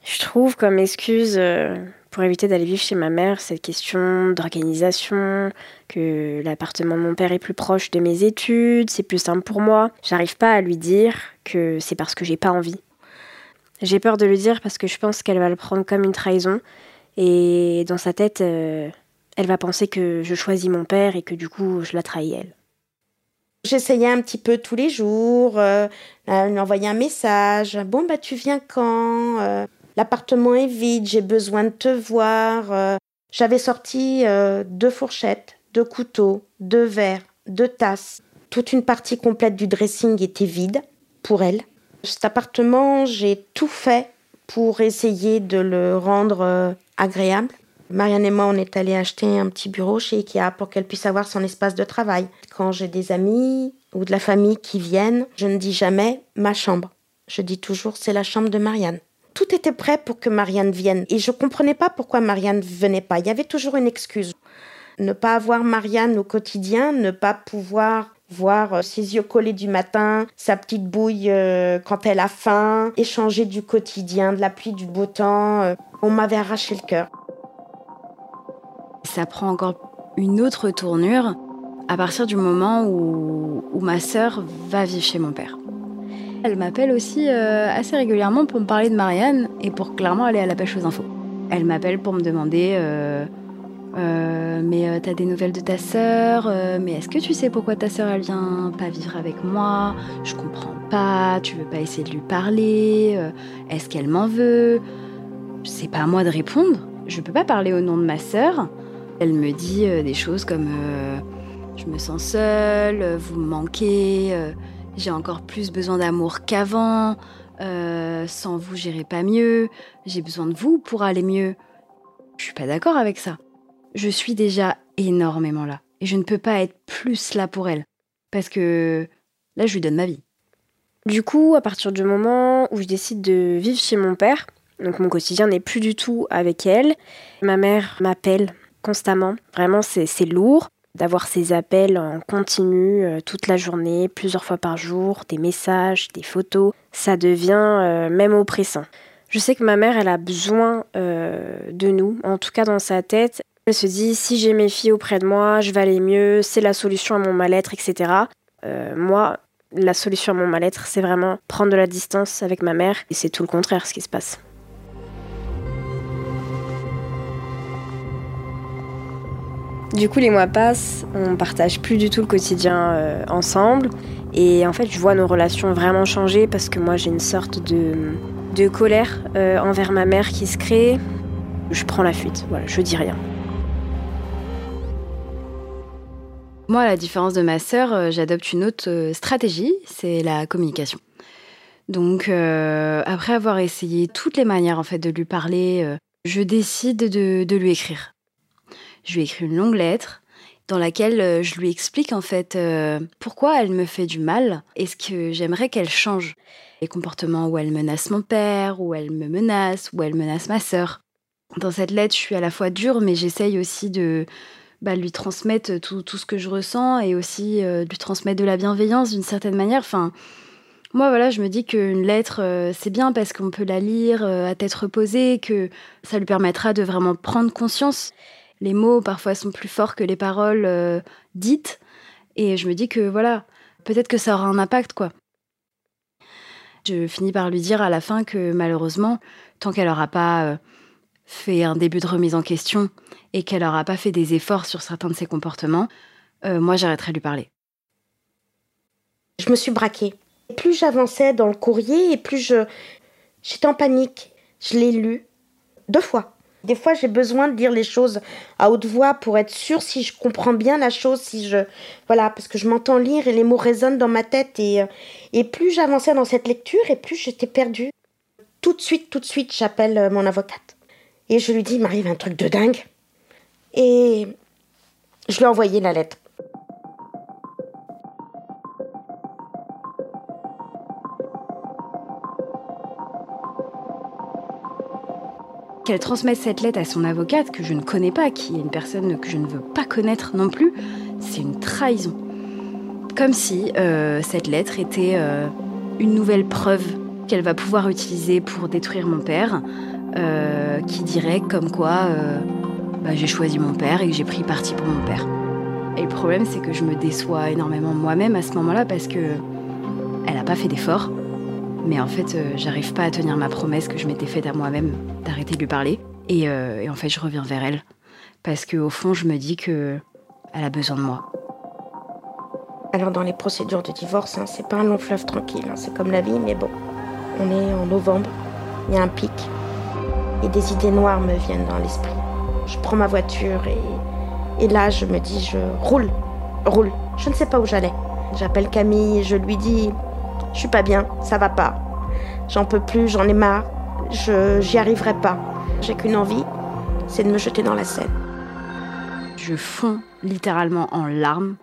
C: Je trouve comme excuse euh, pour éviter d'aller vivre chez ma mère cette question d'organisation, que l'appartement de mon père est plus proche de mes études, c'est plus simple pour moi. J'arrive pas à lui dire que c'est parce que j'ai pas envie. J'ai peur de lui dire parce que je pense qu'elle va le prendre comme une trahison et dans sa tête, euh, elle va penser que je choisis mon père et que du coup je la trahis elle.
E: J'essayais un petit peu tous les jours, euh, lui envoyer un message. Bon, bah, tu viens quand euh, L'appartement est vide, j'ai besoin de te voir. Euh. J'avais sorti deux fourchettes, deux couteaux, deux verres, deux tasses. Toute une partie complète du dressing était vide pour elle. Cet appartement, j'ai tout fait pour essayer de le rendre agréable. Marianne et moi, on est allés acheter un petit bureau chez Ikea pour qu'elle puisse avoir son espace de travail. Quand j'ai des amis ou de la famille qui viennent, je ne dis jamais ma chambre. Je dis toujours c'est la chambre de Marianne. Tout était prêt pour que Marianne vienne et je ne comprenais pas pourquoi Marianne ne venait pas. Il y avait toujours une excuse. Ne pas avoir Marianne au quotidien, ne pas pouvoir voir ses yeux collés du matin, sa petite bouille euh, quand elle a faim, échanger du quotidien, de la pluie, du beau temps. Euh, on m'avait arraché le cœur
D: ça prend encore une autre tournure à partir du moment où, ma sœur va vivre chez mon père. Elle m'appelle aussi euh, assez régulièrement pour me parler de Marianne et pour clairement aller à la pêche aux infos. Elle m'appelle pour me demander euh, euh, Mais t'as des nouvelles de ta sœur Mais est-ce que tu sais pourquoi ta sœur elle vient pas vivre avec moi? Je comprends pas, tu veux pas essayer de lui parler Est-ce qu'elle m'en veut? C'est pas à moi de répondre. Je peux pas parler au nom de ma sœur. Elle me dit euh, des choses comme euh, Je me sens seule, euh, vous me manquez, j'ai encore plus besoin d'amour qu'avant, sans vous j'irai pas mieux, j'ai besoin de vous pour aller mieux. Je suis pas d'accord avec ça. Je suis déjà énormément là. Et je ne peux pas être plus là pour elle. Parce que là, je lui donne ma vie.
C: Du coup, à partir du moment où je décide de vivre chez mon père, donc mon quotidien n'est plus du tout avec elle, ma mère m'appelle constamment. Vraiment, c'est lourd d'avoir ces appels en continu euh, toute la journée, plusieurs fois par jour, des messages, des photos. Ça devient euh, même oppressant. Je sais que ma mère, elle a besoin euh, de nous, en tout cas dans sa tête. Elle se dit, si j'ai mes filles auprès de moi, je vais aller mieux, c'est la solution à mon mal-être, etc. moi, la solution à mon mal-être, c'est vraiment prendre de la distance avec ma mère, et c'est tout le contraire ce qui se passe. Du coup, les mois passent, on partage plus du tout le quotidien euh, ensemble. Et en fait, je vois nos relations vraiment changer parce que moi, j'ai une sorte de, colère euh, envers ma mère qui se crée. Je prends la fuite, voilà, je dis rien.
D: Moi, à la différence de ma sœur, euh, j'adopte une autre stratégie, c'est la communication. Donc, après avoir essayé toutes les manières en fait de lui parler, je décide de lui écrire. Je lui ai écrit une longue lettre dans laquelle euh, je lui explique en fait euh, pourquoi elle me fait du mal et ce que j'aimerais qu'elle change. Les comportements où elle menace mon père, où elle me menace, où elle menace ma sœur. Dans cette lettre, je suis à la fois dure, mais j'essaye aussi de bah, lui transmettre tout, ce que je ressens et aussi euh, lui transmettre de la bienveillance d'une certaine manière. Enfin, moi, voilà, je me dis qu'une lettre, c'est bien parce qu'on peut la lire à tête reposée, que ça lui permettra de vraiment prendre conscience les mots parfois sont plus forts que les paroles euh, dites. Et je me dis que voilà, peut-être que ça aura un impact, quoi. Je finis par lui dire à la fin que malheureusement, tant qu'elle n'aura pas euh, fait un début de remise en question et qu'elle n'aura pas fait des efforts sur certains de ses comportements, euh, moi j'arrêterai de lui parler.
E: Je me suis braquée. Plus j'avançais dans le courrier et plus je j'étais en panique. Je l'ai lu deux fois. Des fois, j'ai besoin de lire les choses à haute voix pour être sûre si je comprends bien la chose, si je voilà, parce que je m'entends lire et les mots résonnent dans ma tête et euh, et plus j'avançais dans cette lecture et plus j'étais perdue. Tout de suite, tout de suite, j'appelle euh, mon avocate et je lui dis, il m'arrive un truc de dingue et je lui ai envoyé la lettre.
D: Qu'elle transmette cette lettre à son avocate, que je ne connais pas, qui est une personne que je ne veux pas connaître non plus, c'est une trahison. Comme si euh, cette lettre était euh, une nouvelle preuve qu'elle va pouvoir utiliser pour détruire mon père, euh, qui dirait comme quoi bah, j'ai choisi mon père et que j'ai pris parti pour mon père. Et le problème, c'est que je me déçois énormément moi-même à ce moment-là parce que elle n'a pas fait d'effort. Mais en fait, euh, j'arrive pas à tenir ma promesse que je m'étais faite à moi-même d'arrêter de lui parler. Euh, et, en fait, je reviens vers elle. Parce qu'au fond, je me dis que elle a besoin de moi.
E: Alors, dans les procédures de divorce, hein, c'est pas un long fleuve tranquille. Hein, c'est comme la vie, mais bon. On est en novembre, il y a un pic. Et des idées noires me viennent dans l'esprit. Je prends ma voiture et, et là, je me dis, je roule, roule. Je ne sais pas où j'allais. J'appelle Camille, je lui dis je suis pas bien, ça va pas. J'en peux plus, j'en ai marre. Je j'y arriverai pas. J'ai qu'une envie, c'est de me jeter dans la Seine.
D: Je fonds littéralement en larmes.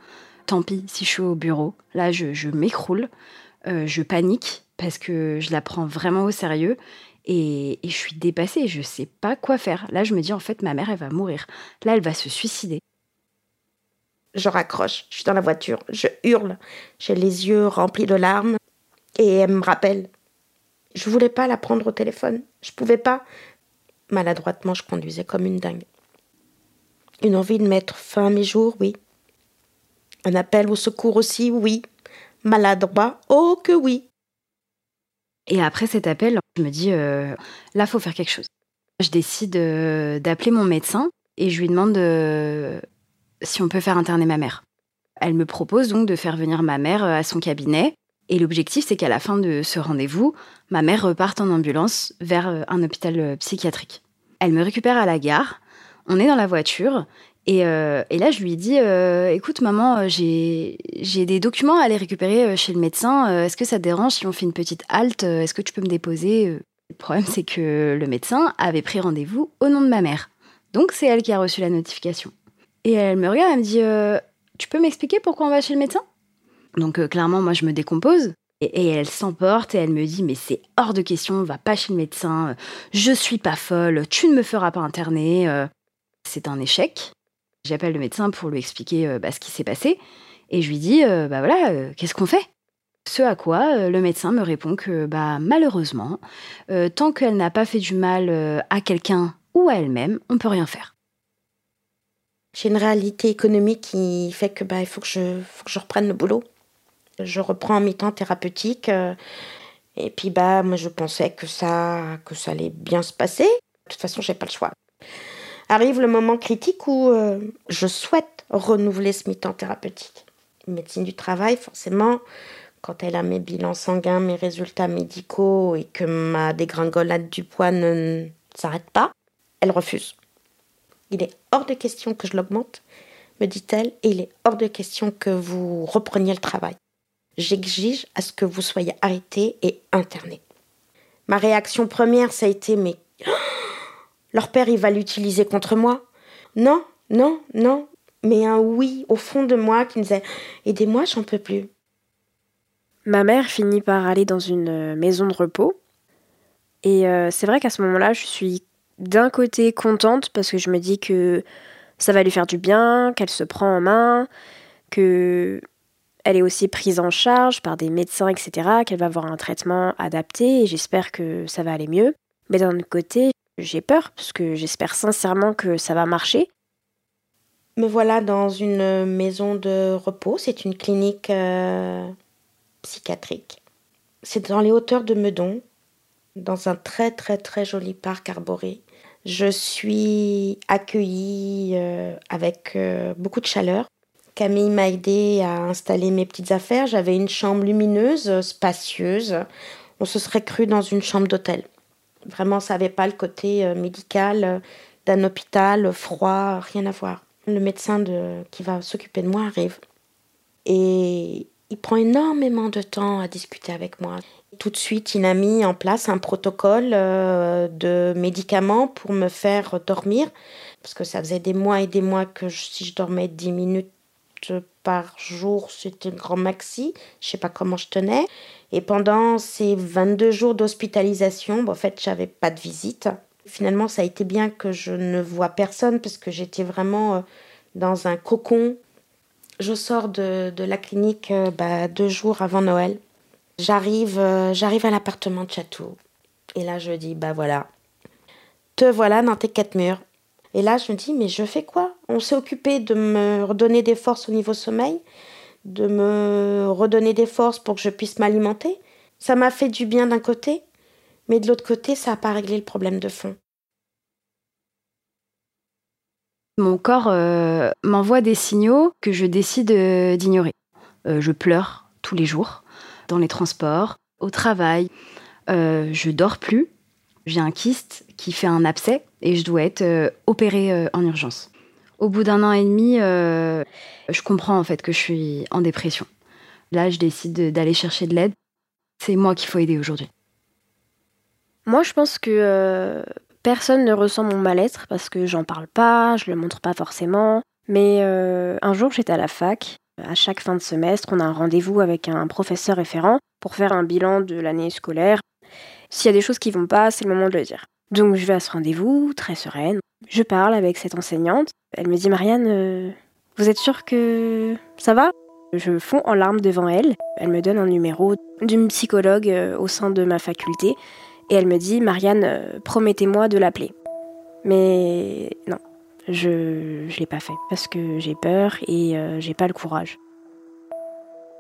D: Tant pis si je suis au bureau. Là, je, m'écroule. Euh, je panique parce que je la prends vraiment au sérieux. Et, je suis dépassée, je sais pas quoi faire. Là, je me dis en fait, ma mère, elle va mourir. Là, elle va se suicider
E: je raccroche, je suis dans la voiture, je hurle, j'ai les yeux remplis de larmes et elle me rappelle. Je voulais pas la prendre au téléphone, je pouvais pas. Maladroitement, je conduisais comme une dingue. Une envie de mettre fin à mes jours, oui. Un appel au secours aussi, oui. Maladroit, oh que oui.
D: Et après cet appel, je me dis, euh, là, faut faire quelque chose. Je décide euh, d'appeler mon médecin et je lui demande euh, si on peut faire interner ma mère. Elle me propose donc de faire venir ma mère euh, à son cabinet. Et l'objectif, c'est qu'à la fin de ce rendez-vous, ma mère reparte en ambulance vers un hôpital psychiatrique. Elle me récupère à la gare. On est dans la voiture. Et, là, je lui dis Écoute, maman, j'ai des documents à aller récupérer chez le médecin. Est-ce que ça te dérange si on fait une petite halte Est-ce que tu peux me déposer Le problème, c'est que le médecin avait pris rendez-vous au nom de ma mère. Donc, c'est elle qui a reçu la notification. Et elle me regarde, elle me dit euh, Tu peux m'expliquer pourquoi on va chez le médecin? Donc euh, clairement, moi, je me décompose. Et, elle s'emporte et elle me dit Mais c'est hors de question, on va pas chez le médecin, je suis pas folle, tu ne me feras pas interner. Euh. C'est un échec. J'appelle le médecin pour lui expliquer bah, ce qui s'est passé. Et je lui dis Bah voilà, qu'est-ce qu'on fait? Ce à quoi le médecin me répond que bah, malheureusement, tant qu'elle n'a pas fait du mal à quelqu'un ou à elle-même, on peut rien faire.
E: J'ai une réalité économique qui fait que bah, il faut que, je, reprenne le boulot. Je reprends en mi-temps thérapeutique. Euh, et puis bah moi je pensais que ça que ça allait bien se passer. De toute façon, j'ai pas le choix. Arrive le moment critique où euh, je souhaite renouveler ce mi-temps thérapeutique. Médecine du travail, forcément, quand elle a mes bilans sanguins, mes résultats médicaux et que ma dégringolade du poids ne s'arrête pas, elle refuse. Il est hors de question que je l'augmente, me dit-elle, et il est hors de question que vous repreniez le travail. J'exige à ce que vous soyez arrêté et interné. Ma réaction première, ça a été leur père, il va l'utiliser contre moi. Non, non, non, mais un oui au fond de moi qui me disait aidez-moi, j'en peux plus.
C: Ma mère finit par aller dans une maison de repos. Et euh, c'est vrai qu'à ce moment-là, je suis d'un côté contente parce que je me dis que ça va lui faire du bien, qu'elle se prend en main, que elle est aussi prise en charge par des médecins, etc., qu'elle va avoir un traitement adapté et j'espère que ça va aller mieux. Mais d'un autre côté, j'ai peur parce que j'espère sincèrement que ça va marcher.
E: Me voilà dans une maison de repos, c'est une clinique euh, psychiatrique. C'est dans les hauteurs de Meudon, dans un très très très joli parc arboré. Je suis accueillie euh, avec euh, beaucoup de chaleur. Camille m'a aidé à installer mes petites affaires. J'avais une chambre lumineuse, spacieuse. On se serait cru dans une chambre d'hôtel. Vraiment, ça n'avait pas le côté euh, médical d'un hôpital froid, rien à voir. Le médecin de, qui va s'occuper de moi arrive. Et il prend énormément de temps à discuter avec moi. Tout de suite, il a mis en place un protocole euh, de médicaments pour me faire dormir, parce que ça faisait des mois et des mois que si je dormais 10 minutes par jour, c'était un grand maxi. Je sais pas comment je tenais. Et pendant ces 22 jours d'hospitalisation, en fait, j'avais pas de visite. Finalement, ça a été bien que je ne vois personne parce que j'étais vraiment euh, dans un cocon. Je sors de, la clinique euh, bah, deux jours avant Noël. J'arrive, euh, j'arrive à l'appartement de Château. Et là, je dis, bah voilà, te voilà dans tes quatre murs. Et là, je me dis, mais je fais quoi? On s'est occupé de me redonner des forces au niveau sommeil, de me redonner des forces pour que je puisse m'alimenter. Ça m'a fait du bien d'un côté, mais de l'autre côté, ça n'a pas réglé le problème de fond.
D: Mon corps euh, m'envoie des signaux que je décide euh, d'ignorer. Euh, je pleure tous les jours, dans les transports, au travail. je dors plus. J'ai un kyste qui fait un abcès et je dois être opérée en urgence. Au bout d'un an et demi, je comprends en fait que je suis en dépression. Là, je décide d'aller chercher de l'aide. C'est moi qu'il faut aider aujourd'hui.
C: Moi, je pense que Personne ne ressent mon mal-être parce que j'en parle pas, je le montre pas forcément. Mais euh, un jour, j'étais à la fac. À chaque fin de semestre, on a un rendez-vous avec un professeur référent pour faire un bilan de l'année scolaire. S'il y a des choses qui vont pas, c'est le moment de le dire. Donc je vais à ce rendez-vous, très sereine. Je parle avec cette enseignante. Elle me dit Marianne, euh, vous êtes sûre que ça va? Je fonds en larmes devant elle. Elle me donne un numéro d'une psychologue euh, au sein de ma faculté et elle me dit Marianne, euh, promettez-moi de l'appeler. Mais non, je ne l'ai pas fait parce que j'ai peur et j'ai pas le courage.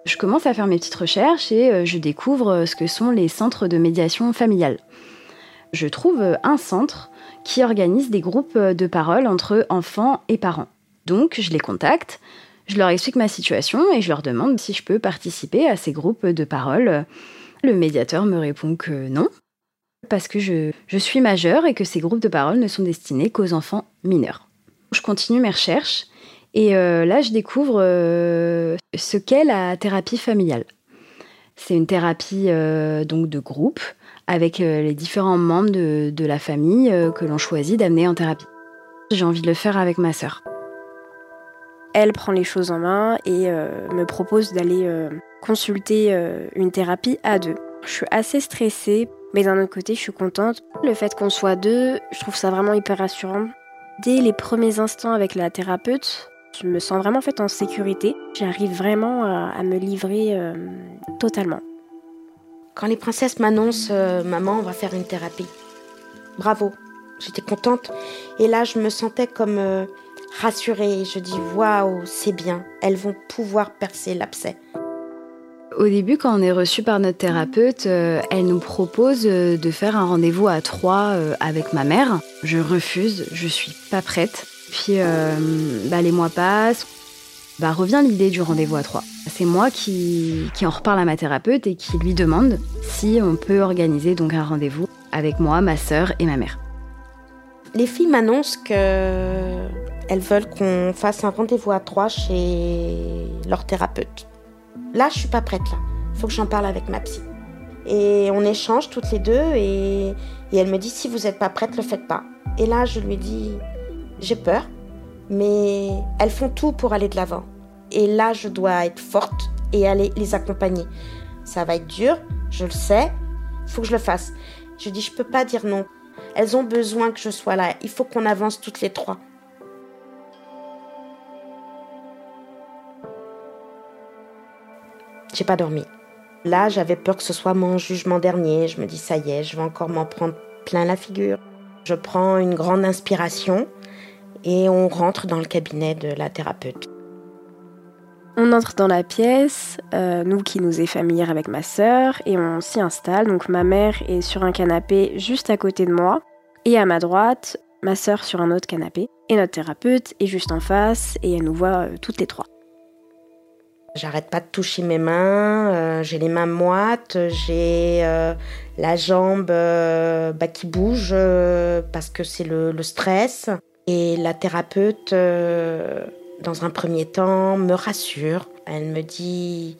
D: Je commence à faire mes petites recherches et euh, je découvre ce que sont les centres de médiation familiale. Je trouve un centre qui organise des groupes de parole entre enfants et parents. Donc je les contacte, je leur explique ma situation et je leur demande si je peux participer à ces groupes de parole. Le médiateur me répond que non, parce que je, suis majeure et que ces groupes de parole ne sont destinés qu'aux enfants mineurs. Je continue mes recherches et euh, là je découvre euh, ce qu'est la thérapie familiale. C'est une thérapie euh, donc de groupe avec les différents membres de, de la famille que l'on choisit d'amener en thérapie. J'ai envie de le faire avec ma sœur.
C: Elle prend les choses en main et me propose d'aller consulter une thérapie à deux. Je suis assez stressée mais d'un autre côté, je suis contente. Le fait qu'on soit deux, je trouve ça vraiment hyper rassurant. Dès les premiers instants avec la thérapeute, je me sens vraiment fait en sécurité. J'arrive vraiment à, me livrer euh, totalement.
E: Quand les princesses m'annoncent euh, Maman, on va faire une thérapie. Bravo, j'étais contente. Et là, je me sentais comme euh, rassurée. Je dis Waouh, c'est bien, elles vont pouvoir percer l'abcès.
D: Au début, quand on est reçu par notre thérapeute, euh, elle nous propose euh, de faire un rendez-vous à trois euh, avec ma mère. Je refuse, je suis pas prête. Puis bah, les mois passent, bah, revient l'idée du rendez-vous à trois. C'est moi qui, en reparle à ma thérapeute et qui lui demande si on peut organiser donc un rendez-vous avec moi, ma sœur et ma mère.
E: Les filles m'annoncent qu'elles veulent qu'on fasse un rendez-vous à trois chez leur thérapeute. Là, je suis pas prête là. Faut que j'en parle avec ma psy. Et on échange toutes les deux et, elle me dit si vous n'êtes pas prête, le faites pas. Et là, je lui dis j'ai peur, mais elles font tout pour aller de l'avant. Et là, je dois être forte et aller les accompagner. Ça va être dur, je le sais, faut que je le fasse. Je dis je peux pas dire non. Elles ont besoin que je sois là. Il faut qu'on avance toutes les trois. J'ai pas dormi. Là, j'avais peur que ce soit mon jugement dernier. Je me dis, ça y est, je vais encore m'en prendre plein la figure. Je prends une grande inspiration et on rentre dans le cabinet de la thérapeute.
C: On entre dans la pièce, euh, nous qui nous est familière avec ma sœur, et on s'y installe. Donc ma mère est sur un canapé juste à côté de moi, et à ma droite, ma sœur sur un autre canapé, et notre thérapeute est juste en face, et elle nous voit euh, toutes les trois.
E: J'arrête pas de toucher mes mains, euh, j'ai les mains moites, j'ai euh, la jambe euh, bah, qui bouge parce que c'est le, le, stress. Et la thérapeute, dans un premier temps, me rassure. Elle me dit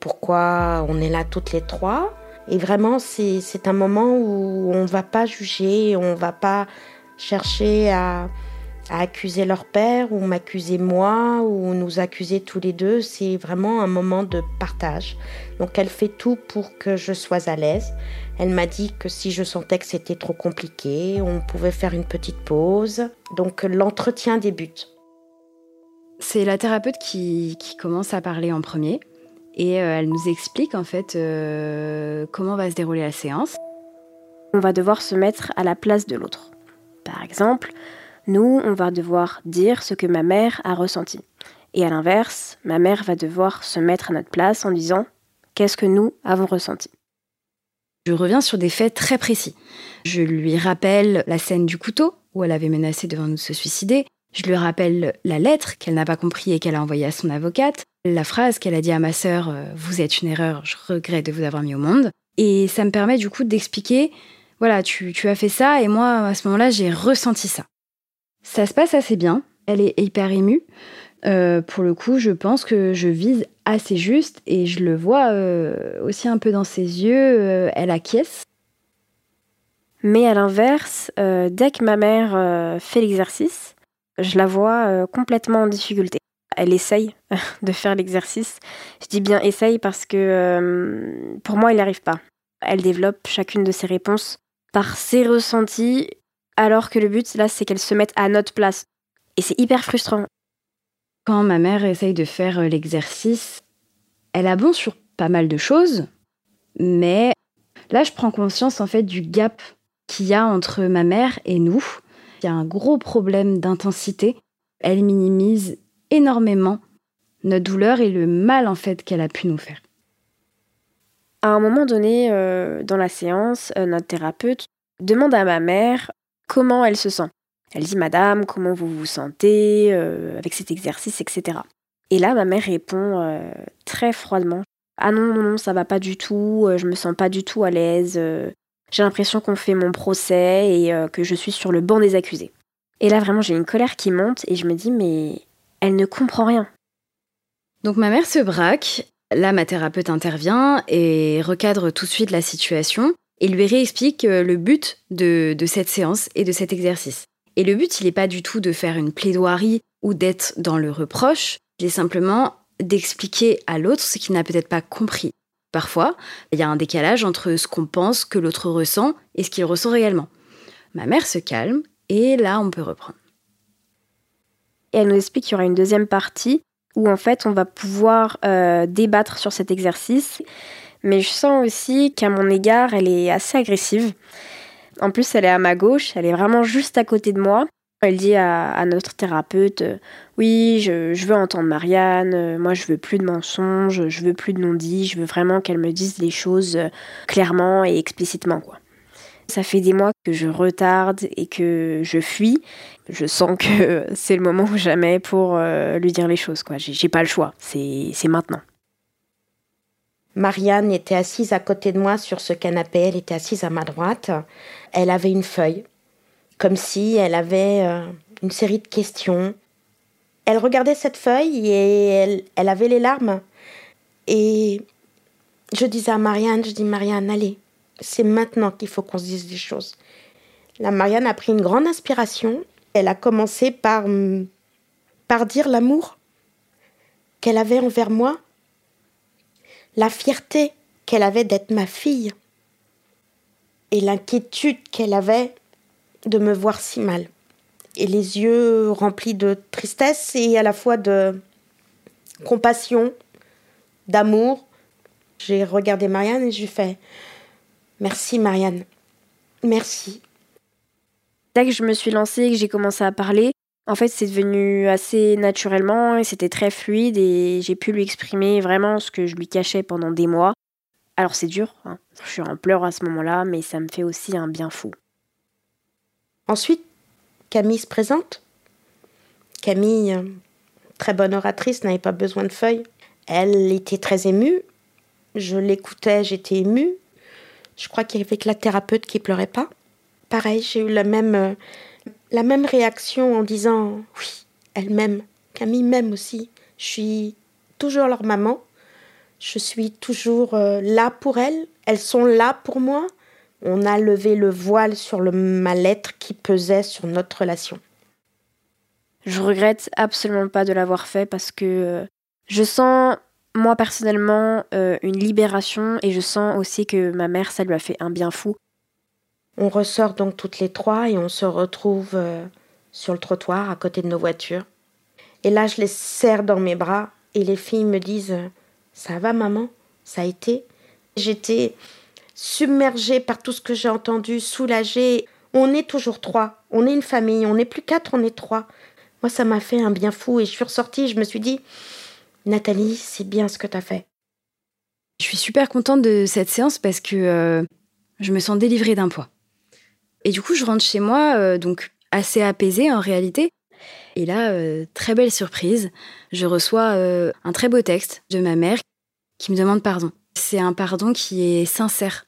E: pourquoi on est là toutes les trois. Et vraiment, c'est un moment où on va pas juger, on va pas chercher à, à accuser leur père ou m'accuser moi ou nous accuser tous les deux. C'est vraiment un moment de partage. Donc elle fait tout pour que je sois à l'aise. Elle m'a dit que si je sentais que c'était trop compliqué, on pouvait faire une petite pause. Donc l'entretien débute.
D: C'est la thérapeute qui, commence à parler en premier et euh, elle nous explique en fait euh, comment va se dérouler la séance.
C: On va devoir se mettre à la place de l'autre. Par exemple, nous, on va devoir dire ce que ma mère a ressenti. Et à l'inverse, ma mère va devoir se mettre à notre place en disant qu'est-ce que nous avons ressenti?
D: Je reviens sur des faits très précis. Je lui rappelle la scène du couteau où elle avait menacé devant nous de se suicider. Je lui rappelle la lettre qu'elle n'a pas compris et qu'elle a envoyée à son avocate. La phrase qu'elle a dit à ma sœur euh, Vous êtes une erreur, je regrette de vous avoir mis au monde. Et ça me permet du coup d'expliquer Voilà, tu, tu as fait ça et moi à ce moment-là j'ai ressenti ça. Ça se passe assez bien. Elle est hyper émue. Euh, pour le coup, je pense que je vise assez juste et je le vois euh, aussi un peu dans ses yeux. Euh, elle acquiesce.
C: Mais à l'inverse, dès que ma mère fait l'exercice, je la vois complètement en difficulté. Elle essaye de faire l'exercice. Je dis bien essaye parce que pour moi, il n'y arrive pas. Elle développe chacune de ses réponses par ses ressentis alors que le but, là, c'est qu'elle se mette à notre place. Et c'est hyper frustrant.
D: Quand ma mère essaye de faire euh, l'exercice, elle a bon sur pas mal de choses, mais là, je prends conscience en fait du gap qu'il y a entre ma mère et nous. Il y a un gros problème d'intensité. Elle minimise énormément notre douleur et le mal en fait qu'elle a pu nous faire.
C: À un moment donné, euh, dans la séance, euh, notre thérapeute demande à ma mère comment elle se sent. Elle dit Madame, comment vous vous sentez euh, avec cet exercice, etc. Et là, ma mère répond euh, très froidement Ah non, non, non, ça va pas du tout, euh, je me sens pas du tout à l'aise, j'ai l'impression qu'on fait mon procès et que je suis sur le banc des accusés. Et là, vraiment, j'ai une colère qui monte et je me dis Mais elle ne comprend rien.
D: Donc ma mère se braque. Là, ma thérapeute intervient et recadre tout de suite la situation et lui réexplique le but de, cette séance et de cet exercice. Et le but, il n'est pas du tout de faire une plaidoirie ou d'être dans le reproche, il est simplement d'expliquer à l'autre ce qu'il n'a peut-être pas compris. Parfois, il y a un décalage entre ce qu'on pense que l'autre ressent et ce qu'il ressent réellement. Ma mère se calme et là, on peut reprendre.
C: Et elle nous explique qu'il y aura une deuxième partie où en fait, on va pouvoir euh, débattre sur cet exercice mais je sens aussi qu'à mon égard, elle est assez agressive. En plus, elle est à ma gauche, elle est vraiment juste à côté de moi. Elle dit à, notre thérapeute euh, Oui, je, veux entendre Marianne, euh, moi je veux plus de mensonges, je veux plus de non-dits, je veux vraiment qu'elle me dise les choses euh, clairement et explicitement. quoi. Ça fait des mois que je retarde et que je fuis. Je sens que c'est le moment ou jamais pour lui dire les choses. quoi. J'ai pas le choix, c'est maintenant.
E: Marianne était assise à côté de moi sur ce canapé, elle était assise à ma droite. Elle avait une feuille, comme si elle avait euh, une série de questions. Elle regardait cette feuille et elle, avait les larmes. Et je disais à Marianne, je dis Marianne, allez, c'est maintenant qu'il faut qu'on se dise des choses. La Marianne a pris une grande inspiration. Elle a commencé par, par dire l'amour qu'elle avait envers moi la fierté qu'elle avait d'être ma fille et l'inquiétude qu'elle avait de me voir si mal. Et les yeux remplis de tristesse et à la fois de compassion, d'amour. J'ai regardé Marianne et lui fait Merci Marianne, merci.
C: Dès que je me suis lancée et que j'ai commencé à parler, en fait, c'est devenu assez naturellement et c'était très fluide et j'ai pu lui exprimer vraiment ce que je lui cachais pendant des mois. Alors c'est dur, hein. je suis en pleurs à ce moment-là, mais ça me fait aussi un bien fou.
E: Ensuite, Camille se présente. Camille, très bonne oratrice, n'avait pas besoin de feuilles. Elle était très émue. Je l'écoutais, j'étais émue. Je crois qu'il y avait que la thérapeute qui pleurait pas. Pareil, j'ai eu la même euh, la même réaction en disant oui, elle m'aime, Camille m'aime aussi. Je suis toujours leur maman. Je suis toujours euh, là pour elles. Elles sont là pour moi. On a levé le voile sur le mal-être qui pesait sur notre relation.
C: Je regrette absolument pas de l'avoir fait parce que euh, je sens, moi personnellement, euh, une libération et je sens aussi que ma mère, ça lui a fait un bien fou.
E: On ressort donc toutes les trois et on se retrouve euh, sur le trottoir à côté de nos voitures. Et là, je les serre dans mes bras et les filles me disent Ça va, maman? Ça a été J'étais submergée par tout ce que j'ai entendu, soulagée. On est toujours trois. On est une famille. On n'est plus quatre, on est trois. Moi, ça m'a fait un bien fou et je suis ressortie. Je me suis dit Nathalie, c'est bien ce que tu as fait.
D: Je suis super contente de cette séance parce que euh, je me sens délivrée d'un poids. Et du coup, je rentre chez moi, euh, donc assez apaisée en réalité. Et là, euh, très belle surprise, je reçois euh, un très beau texte de ma mère qui me demande pardon. C'est un pardon qui est sincère.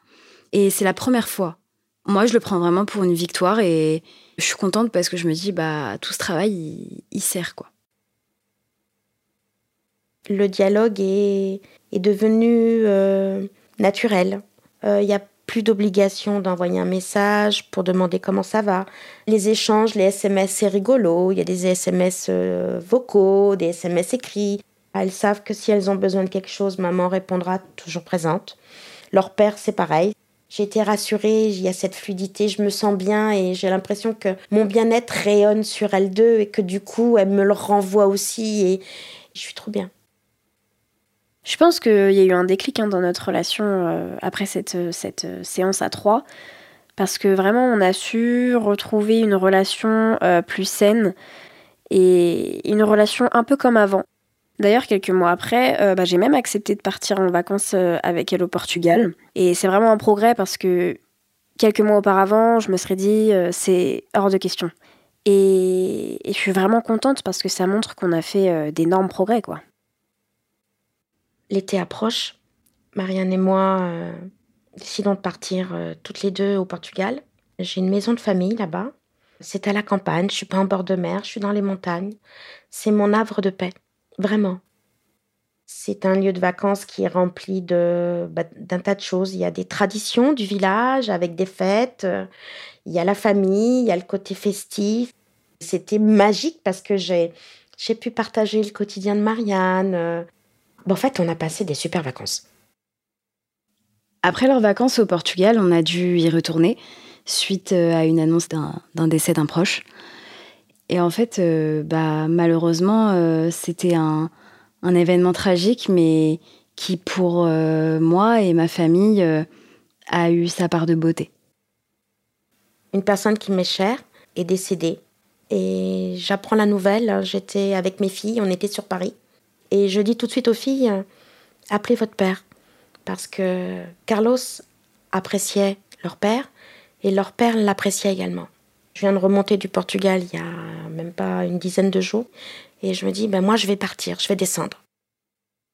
D: Et c'est la première fois. Moi, je le prends vraiment pour une victoire et je suis contente parce que je me dis, bah, tout ce travail, il, sert, quoi.
E: Le dialogue est, est devenu naturel. Il y a plus d'obligation d'envoyer un message pour demander comment ça va. Les échanges, les SMS, c'est rigolo. Il y a des SMS euh, vocaux, des SMS écrits. Elles savent que si elles ont besoin de quelque chose, maman répondra toujours présente. Leur père, c'est pareil. J'ai été rassurée, il y a cette fluidité, je me sens bien et j'ai l'impression que mon bien-être rayonne sur elles deux et que du coup, elles me le renvoient aussi et je suis trop bien.
C: Je pense qu'il y a eu un déclic hein, dans notre relation euh, après cette, euh, cette euh, séance à trois, parce que vraiment on a su retrouver une relation plus saine et une relation un peu comme avant. D'ailleurs, quelques mois après, bah, j'ai même accepté de partir en vacances avec elle au Portugal. Et c'est vraiment un progrès parce que quelques mois auparavant, je me serais dit, c'est hors de question. Et, et, je suis vraiment contente parce que ça montre qu'on a fait d'énormes progrès, quoi.
E: L'été approche. Marianne et moi euh, décidons de partir euh, toutes les deux au Portugal. J'ai une maison de famille là-bas. C'est à la campagne, je suis pas en bord de mer, je suis dans les montagnes. C'est mon havre de paix, vraiment. C'est un lieu de vacances qui est rempli de bah, d'un tas de choses. Il y a des traditions du village avec des fêtes. Il y a la famille, il y a le côté festif. C'était magique parce que j'ai j'ai pu partager le quotidien de Marianne en fait, on a passé des super vacances.
D: Après leurs vacances au Portugal, on a dû y retourner suite euh, à une annonce d'un décès d'un proche. Et en fait, euh, bah, malheureusement, euh, c'était un, événement tragique, mais qui, pour moi et ma famille, a eu sa part de beauté.
E: Une personne qui m'est chère est décédée. Et j'apprends la nouvelle. J'étais avec mes filles, on était sur Paris. Et je dis tout de suite aux filles, appelez votre père. Parce que Carlos appréciait leur père et leur père l'appréciait également. Je viens de remonter du Portugal il y a même pas une dizaine de jours. Et je me dis, ben moi je vais partir, je vais descendre.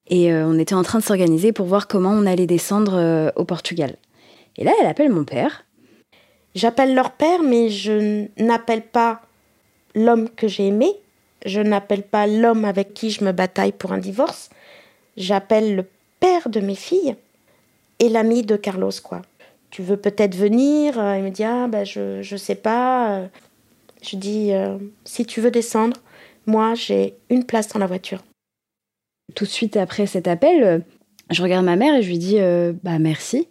D: Et euh, on était en train de s'organiser pour voir comment on allait descendre euh, au Portugal. Et là, elle appelle mon père.
E: J'appelle leur père, mais je n'appelle pas l'homme que j'ai aimé, je n'appelle pas l'homme avec qui je me bataille pour un divorce. J'appelle le père de mes filles et l'ami de Carlos, quoi. Tu veux peut-être venir euh, Il me dit Ah, ben je, je sais pas. Je dis euh, Si tu veux descendre, moi j'ai une place dans la voiture.
D: Tout de suite après cet appel, euh, je regarde ma mère et je lui dis Bah merci.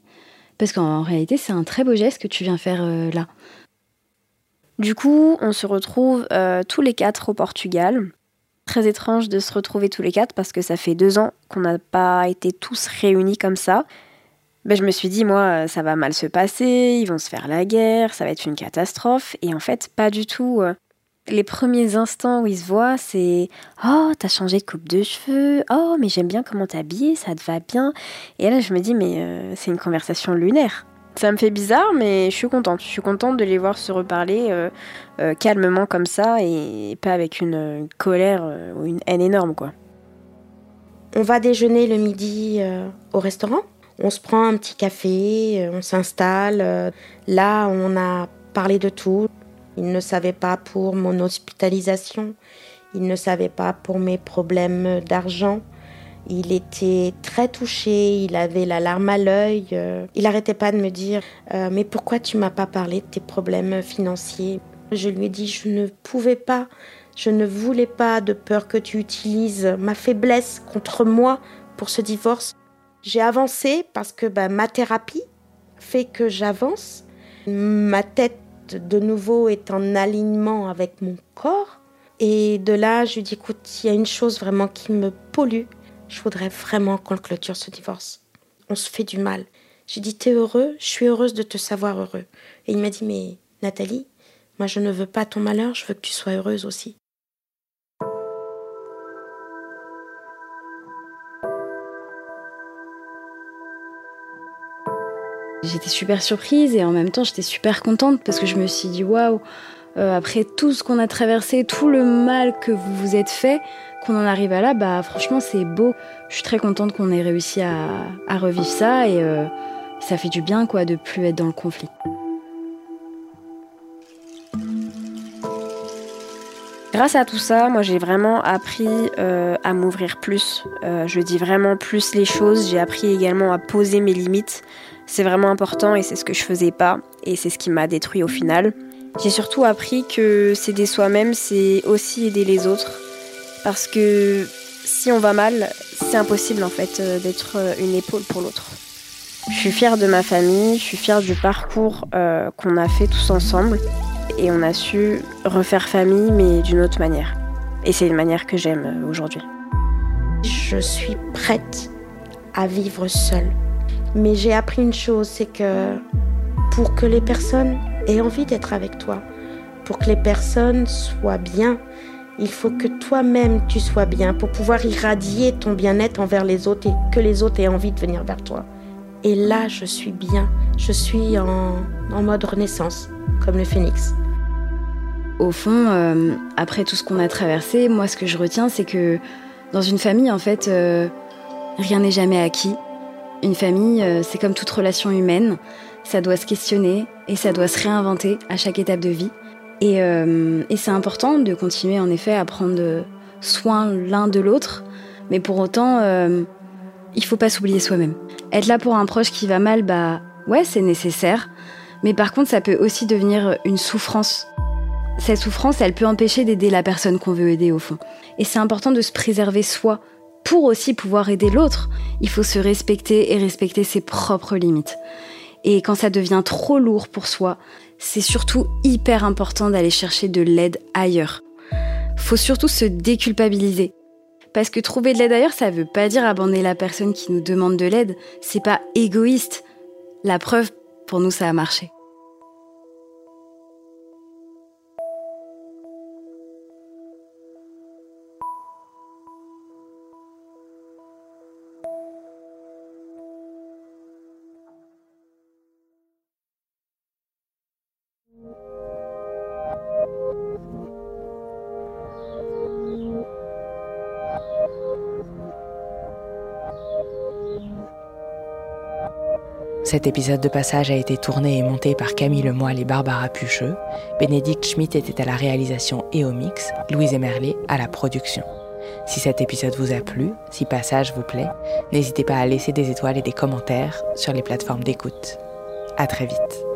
D: Parce qu'en réalité, c'est un très beau geste que tu viens faire là.
C: Du coup, on se retrouve euh, tous les quatre au Portugal. Très étrange de se retrouver tous les quatre parce que ça fait deux ans qu'on n'a pas été tous réunis comme ça. Ben, je me suis dit, moi, ça va mal se passer, ils vont se faire la guerre, ça va être une catastrophe. Et en fait, pas du tout. Les premiers instants où ils se voient, c'est Oh, t'as changé de coupe de cheveux. Oh, mais j'aime bien comment t'es habillée, ça te va bien. Et là, je me dis, mais euh, c'est une conversation lunaire. Ça me fait bizarre, mais je suis contente. Je suis contente de les voir se reparler euh, euh, calmement comme ça et pas avec une colère euh, ou une haine énorme, quoi.
E: On va déjeuner le midi au restaurant. On se prend un petit café, on s'installe. Là, on a parlé de tout. Il ne savait pas pour mon hospitalisation. Il ne savait pas pour mes problèmes d'argent. Il était très touché, il avait la larme à l'œil. Euh, il n'arrêtait pas de me dire euh, Mais pourquoi tu m'as pas parlé de tes problèmes financiers? Je lui ai dit Je ne pouvais pas Je ne voulais pas de peur que tu utilises ma faiblesse contre moi pour ce divorce. J'ai avancé parce que bah, ma thérapie fait que j'avance. Ma tête, de nouveau, est en alignement avec mon corps. Et de là, je lui dis, écoute, il y a une chose vraiment qui me pollue. Je voudrais vraiment qu'on clôture ce divorce. On se fait du mal. J'ai dit, t'es heureux Je suis heureuse de te savoir heureux. Et il m'a dit, mais Nathalie, moi je ne veux pas ton malheur, je veux que tu sois heureuse aussi.
D: J'étais super surprise et en même temps j'étais super contente parce que je me suis dit waouh, euh, après tout ce qu'on a traversé, tout le mal que vous vous êtes fait, qu'on en arrive à là, bah franchement c'est beau. Je suis très contente qu'on ait réussi à, revivre ça et euh, ça fait du bien quoi de plus être dans le conflit.
C: Grâce à tout ça, moi j'ai vraiment appris euh, à m'ouvrir plus. je dis vraiment plus les choses. J'ai appris également à poser mes limites. C'est vraiment important et c'est ce que je faisais pas et c'est ce qui m'a détruit au final. J'ai surtout appris que s'aider soi-même, c'est aussi aider les autres. Parce que si on va mal, c'est impossible en fait euh, d'être euh, une épaule pour l'autre. Je suis fière de ma famille, je suis fière du parcours euh, qu'on a fait tous ensemble et on a su refaire famille mais d'une autre manière. Et c'est une manière que j'aime aujourd'hui.
E: Je suis prête à vivre seule. Mais j'ai appris une chose, c'est que pour que les personnes aient envie d'être avec toi, pour que les personnes soient bien, il faut que toi-même tu sois bien pour pouvoir irradier ton bien-être envers les autres et que les autres aient envie de venir vers toi. Et là, je suis bien. Je suis en, mode renaissance, comme le phénix.
D: Au fond, euh, après tout ce qu'on a traversé, moi, ce que je retiens, c'est que dans une famille, en fait, euh, rien n'est jamais acquis. Une famille, euh, c'est comme toute relation humaine, ça doit se questionner et ça doit se réinventer à chaque étape de vie. Et, euh, c'est important de continuer en effet à prendre soin l'un de l'autre, mais pour autant, euh, il faut pas s'oublier soi-même. Être là pour un proche qui va mal, bah ouais, c'est nécessaire, mais par contre, ça peut aussi devenir une souffrance. Cette souffrance, elle peut empêcher d'aider la personne qu'on veut aider au fond. Et c'est important de se préserver soi pour aussi pouvoir aider l'autre, il faut se respecter et respecter ses propres limites. Et quand ça devient trop lourd pour soi, c'est surtout hyper important d'aller chercher de l'aide ailleurs. Faut surtout se déculpabiliser. Parce que trouver de l'aide ailleurs, ça veut pas dire abandonner la personne qui nous demande de l'aide. C'est pas égoïste. La preuve, pour nous, ça a marché.
B: Cet épisode de passage a été tourné et monté par Camille Lemoyle et Barbara Pucheux. Bénédicte Schmitt était à la réalisation et au mix, Louise Emerlet à la production. Si cet épisode vous a plu, si Passage vous plaît, n'hésitez pas à laisser des étoiles et des commentaires sur les plateformes d'écoute. À très vite.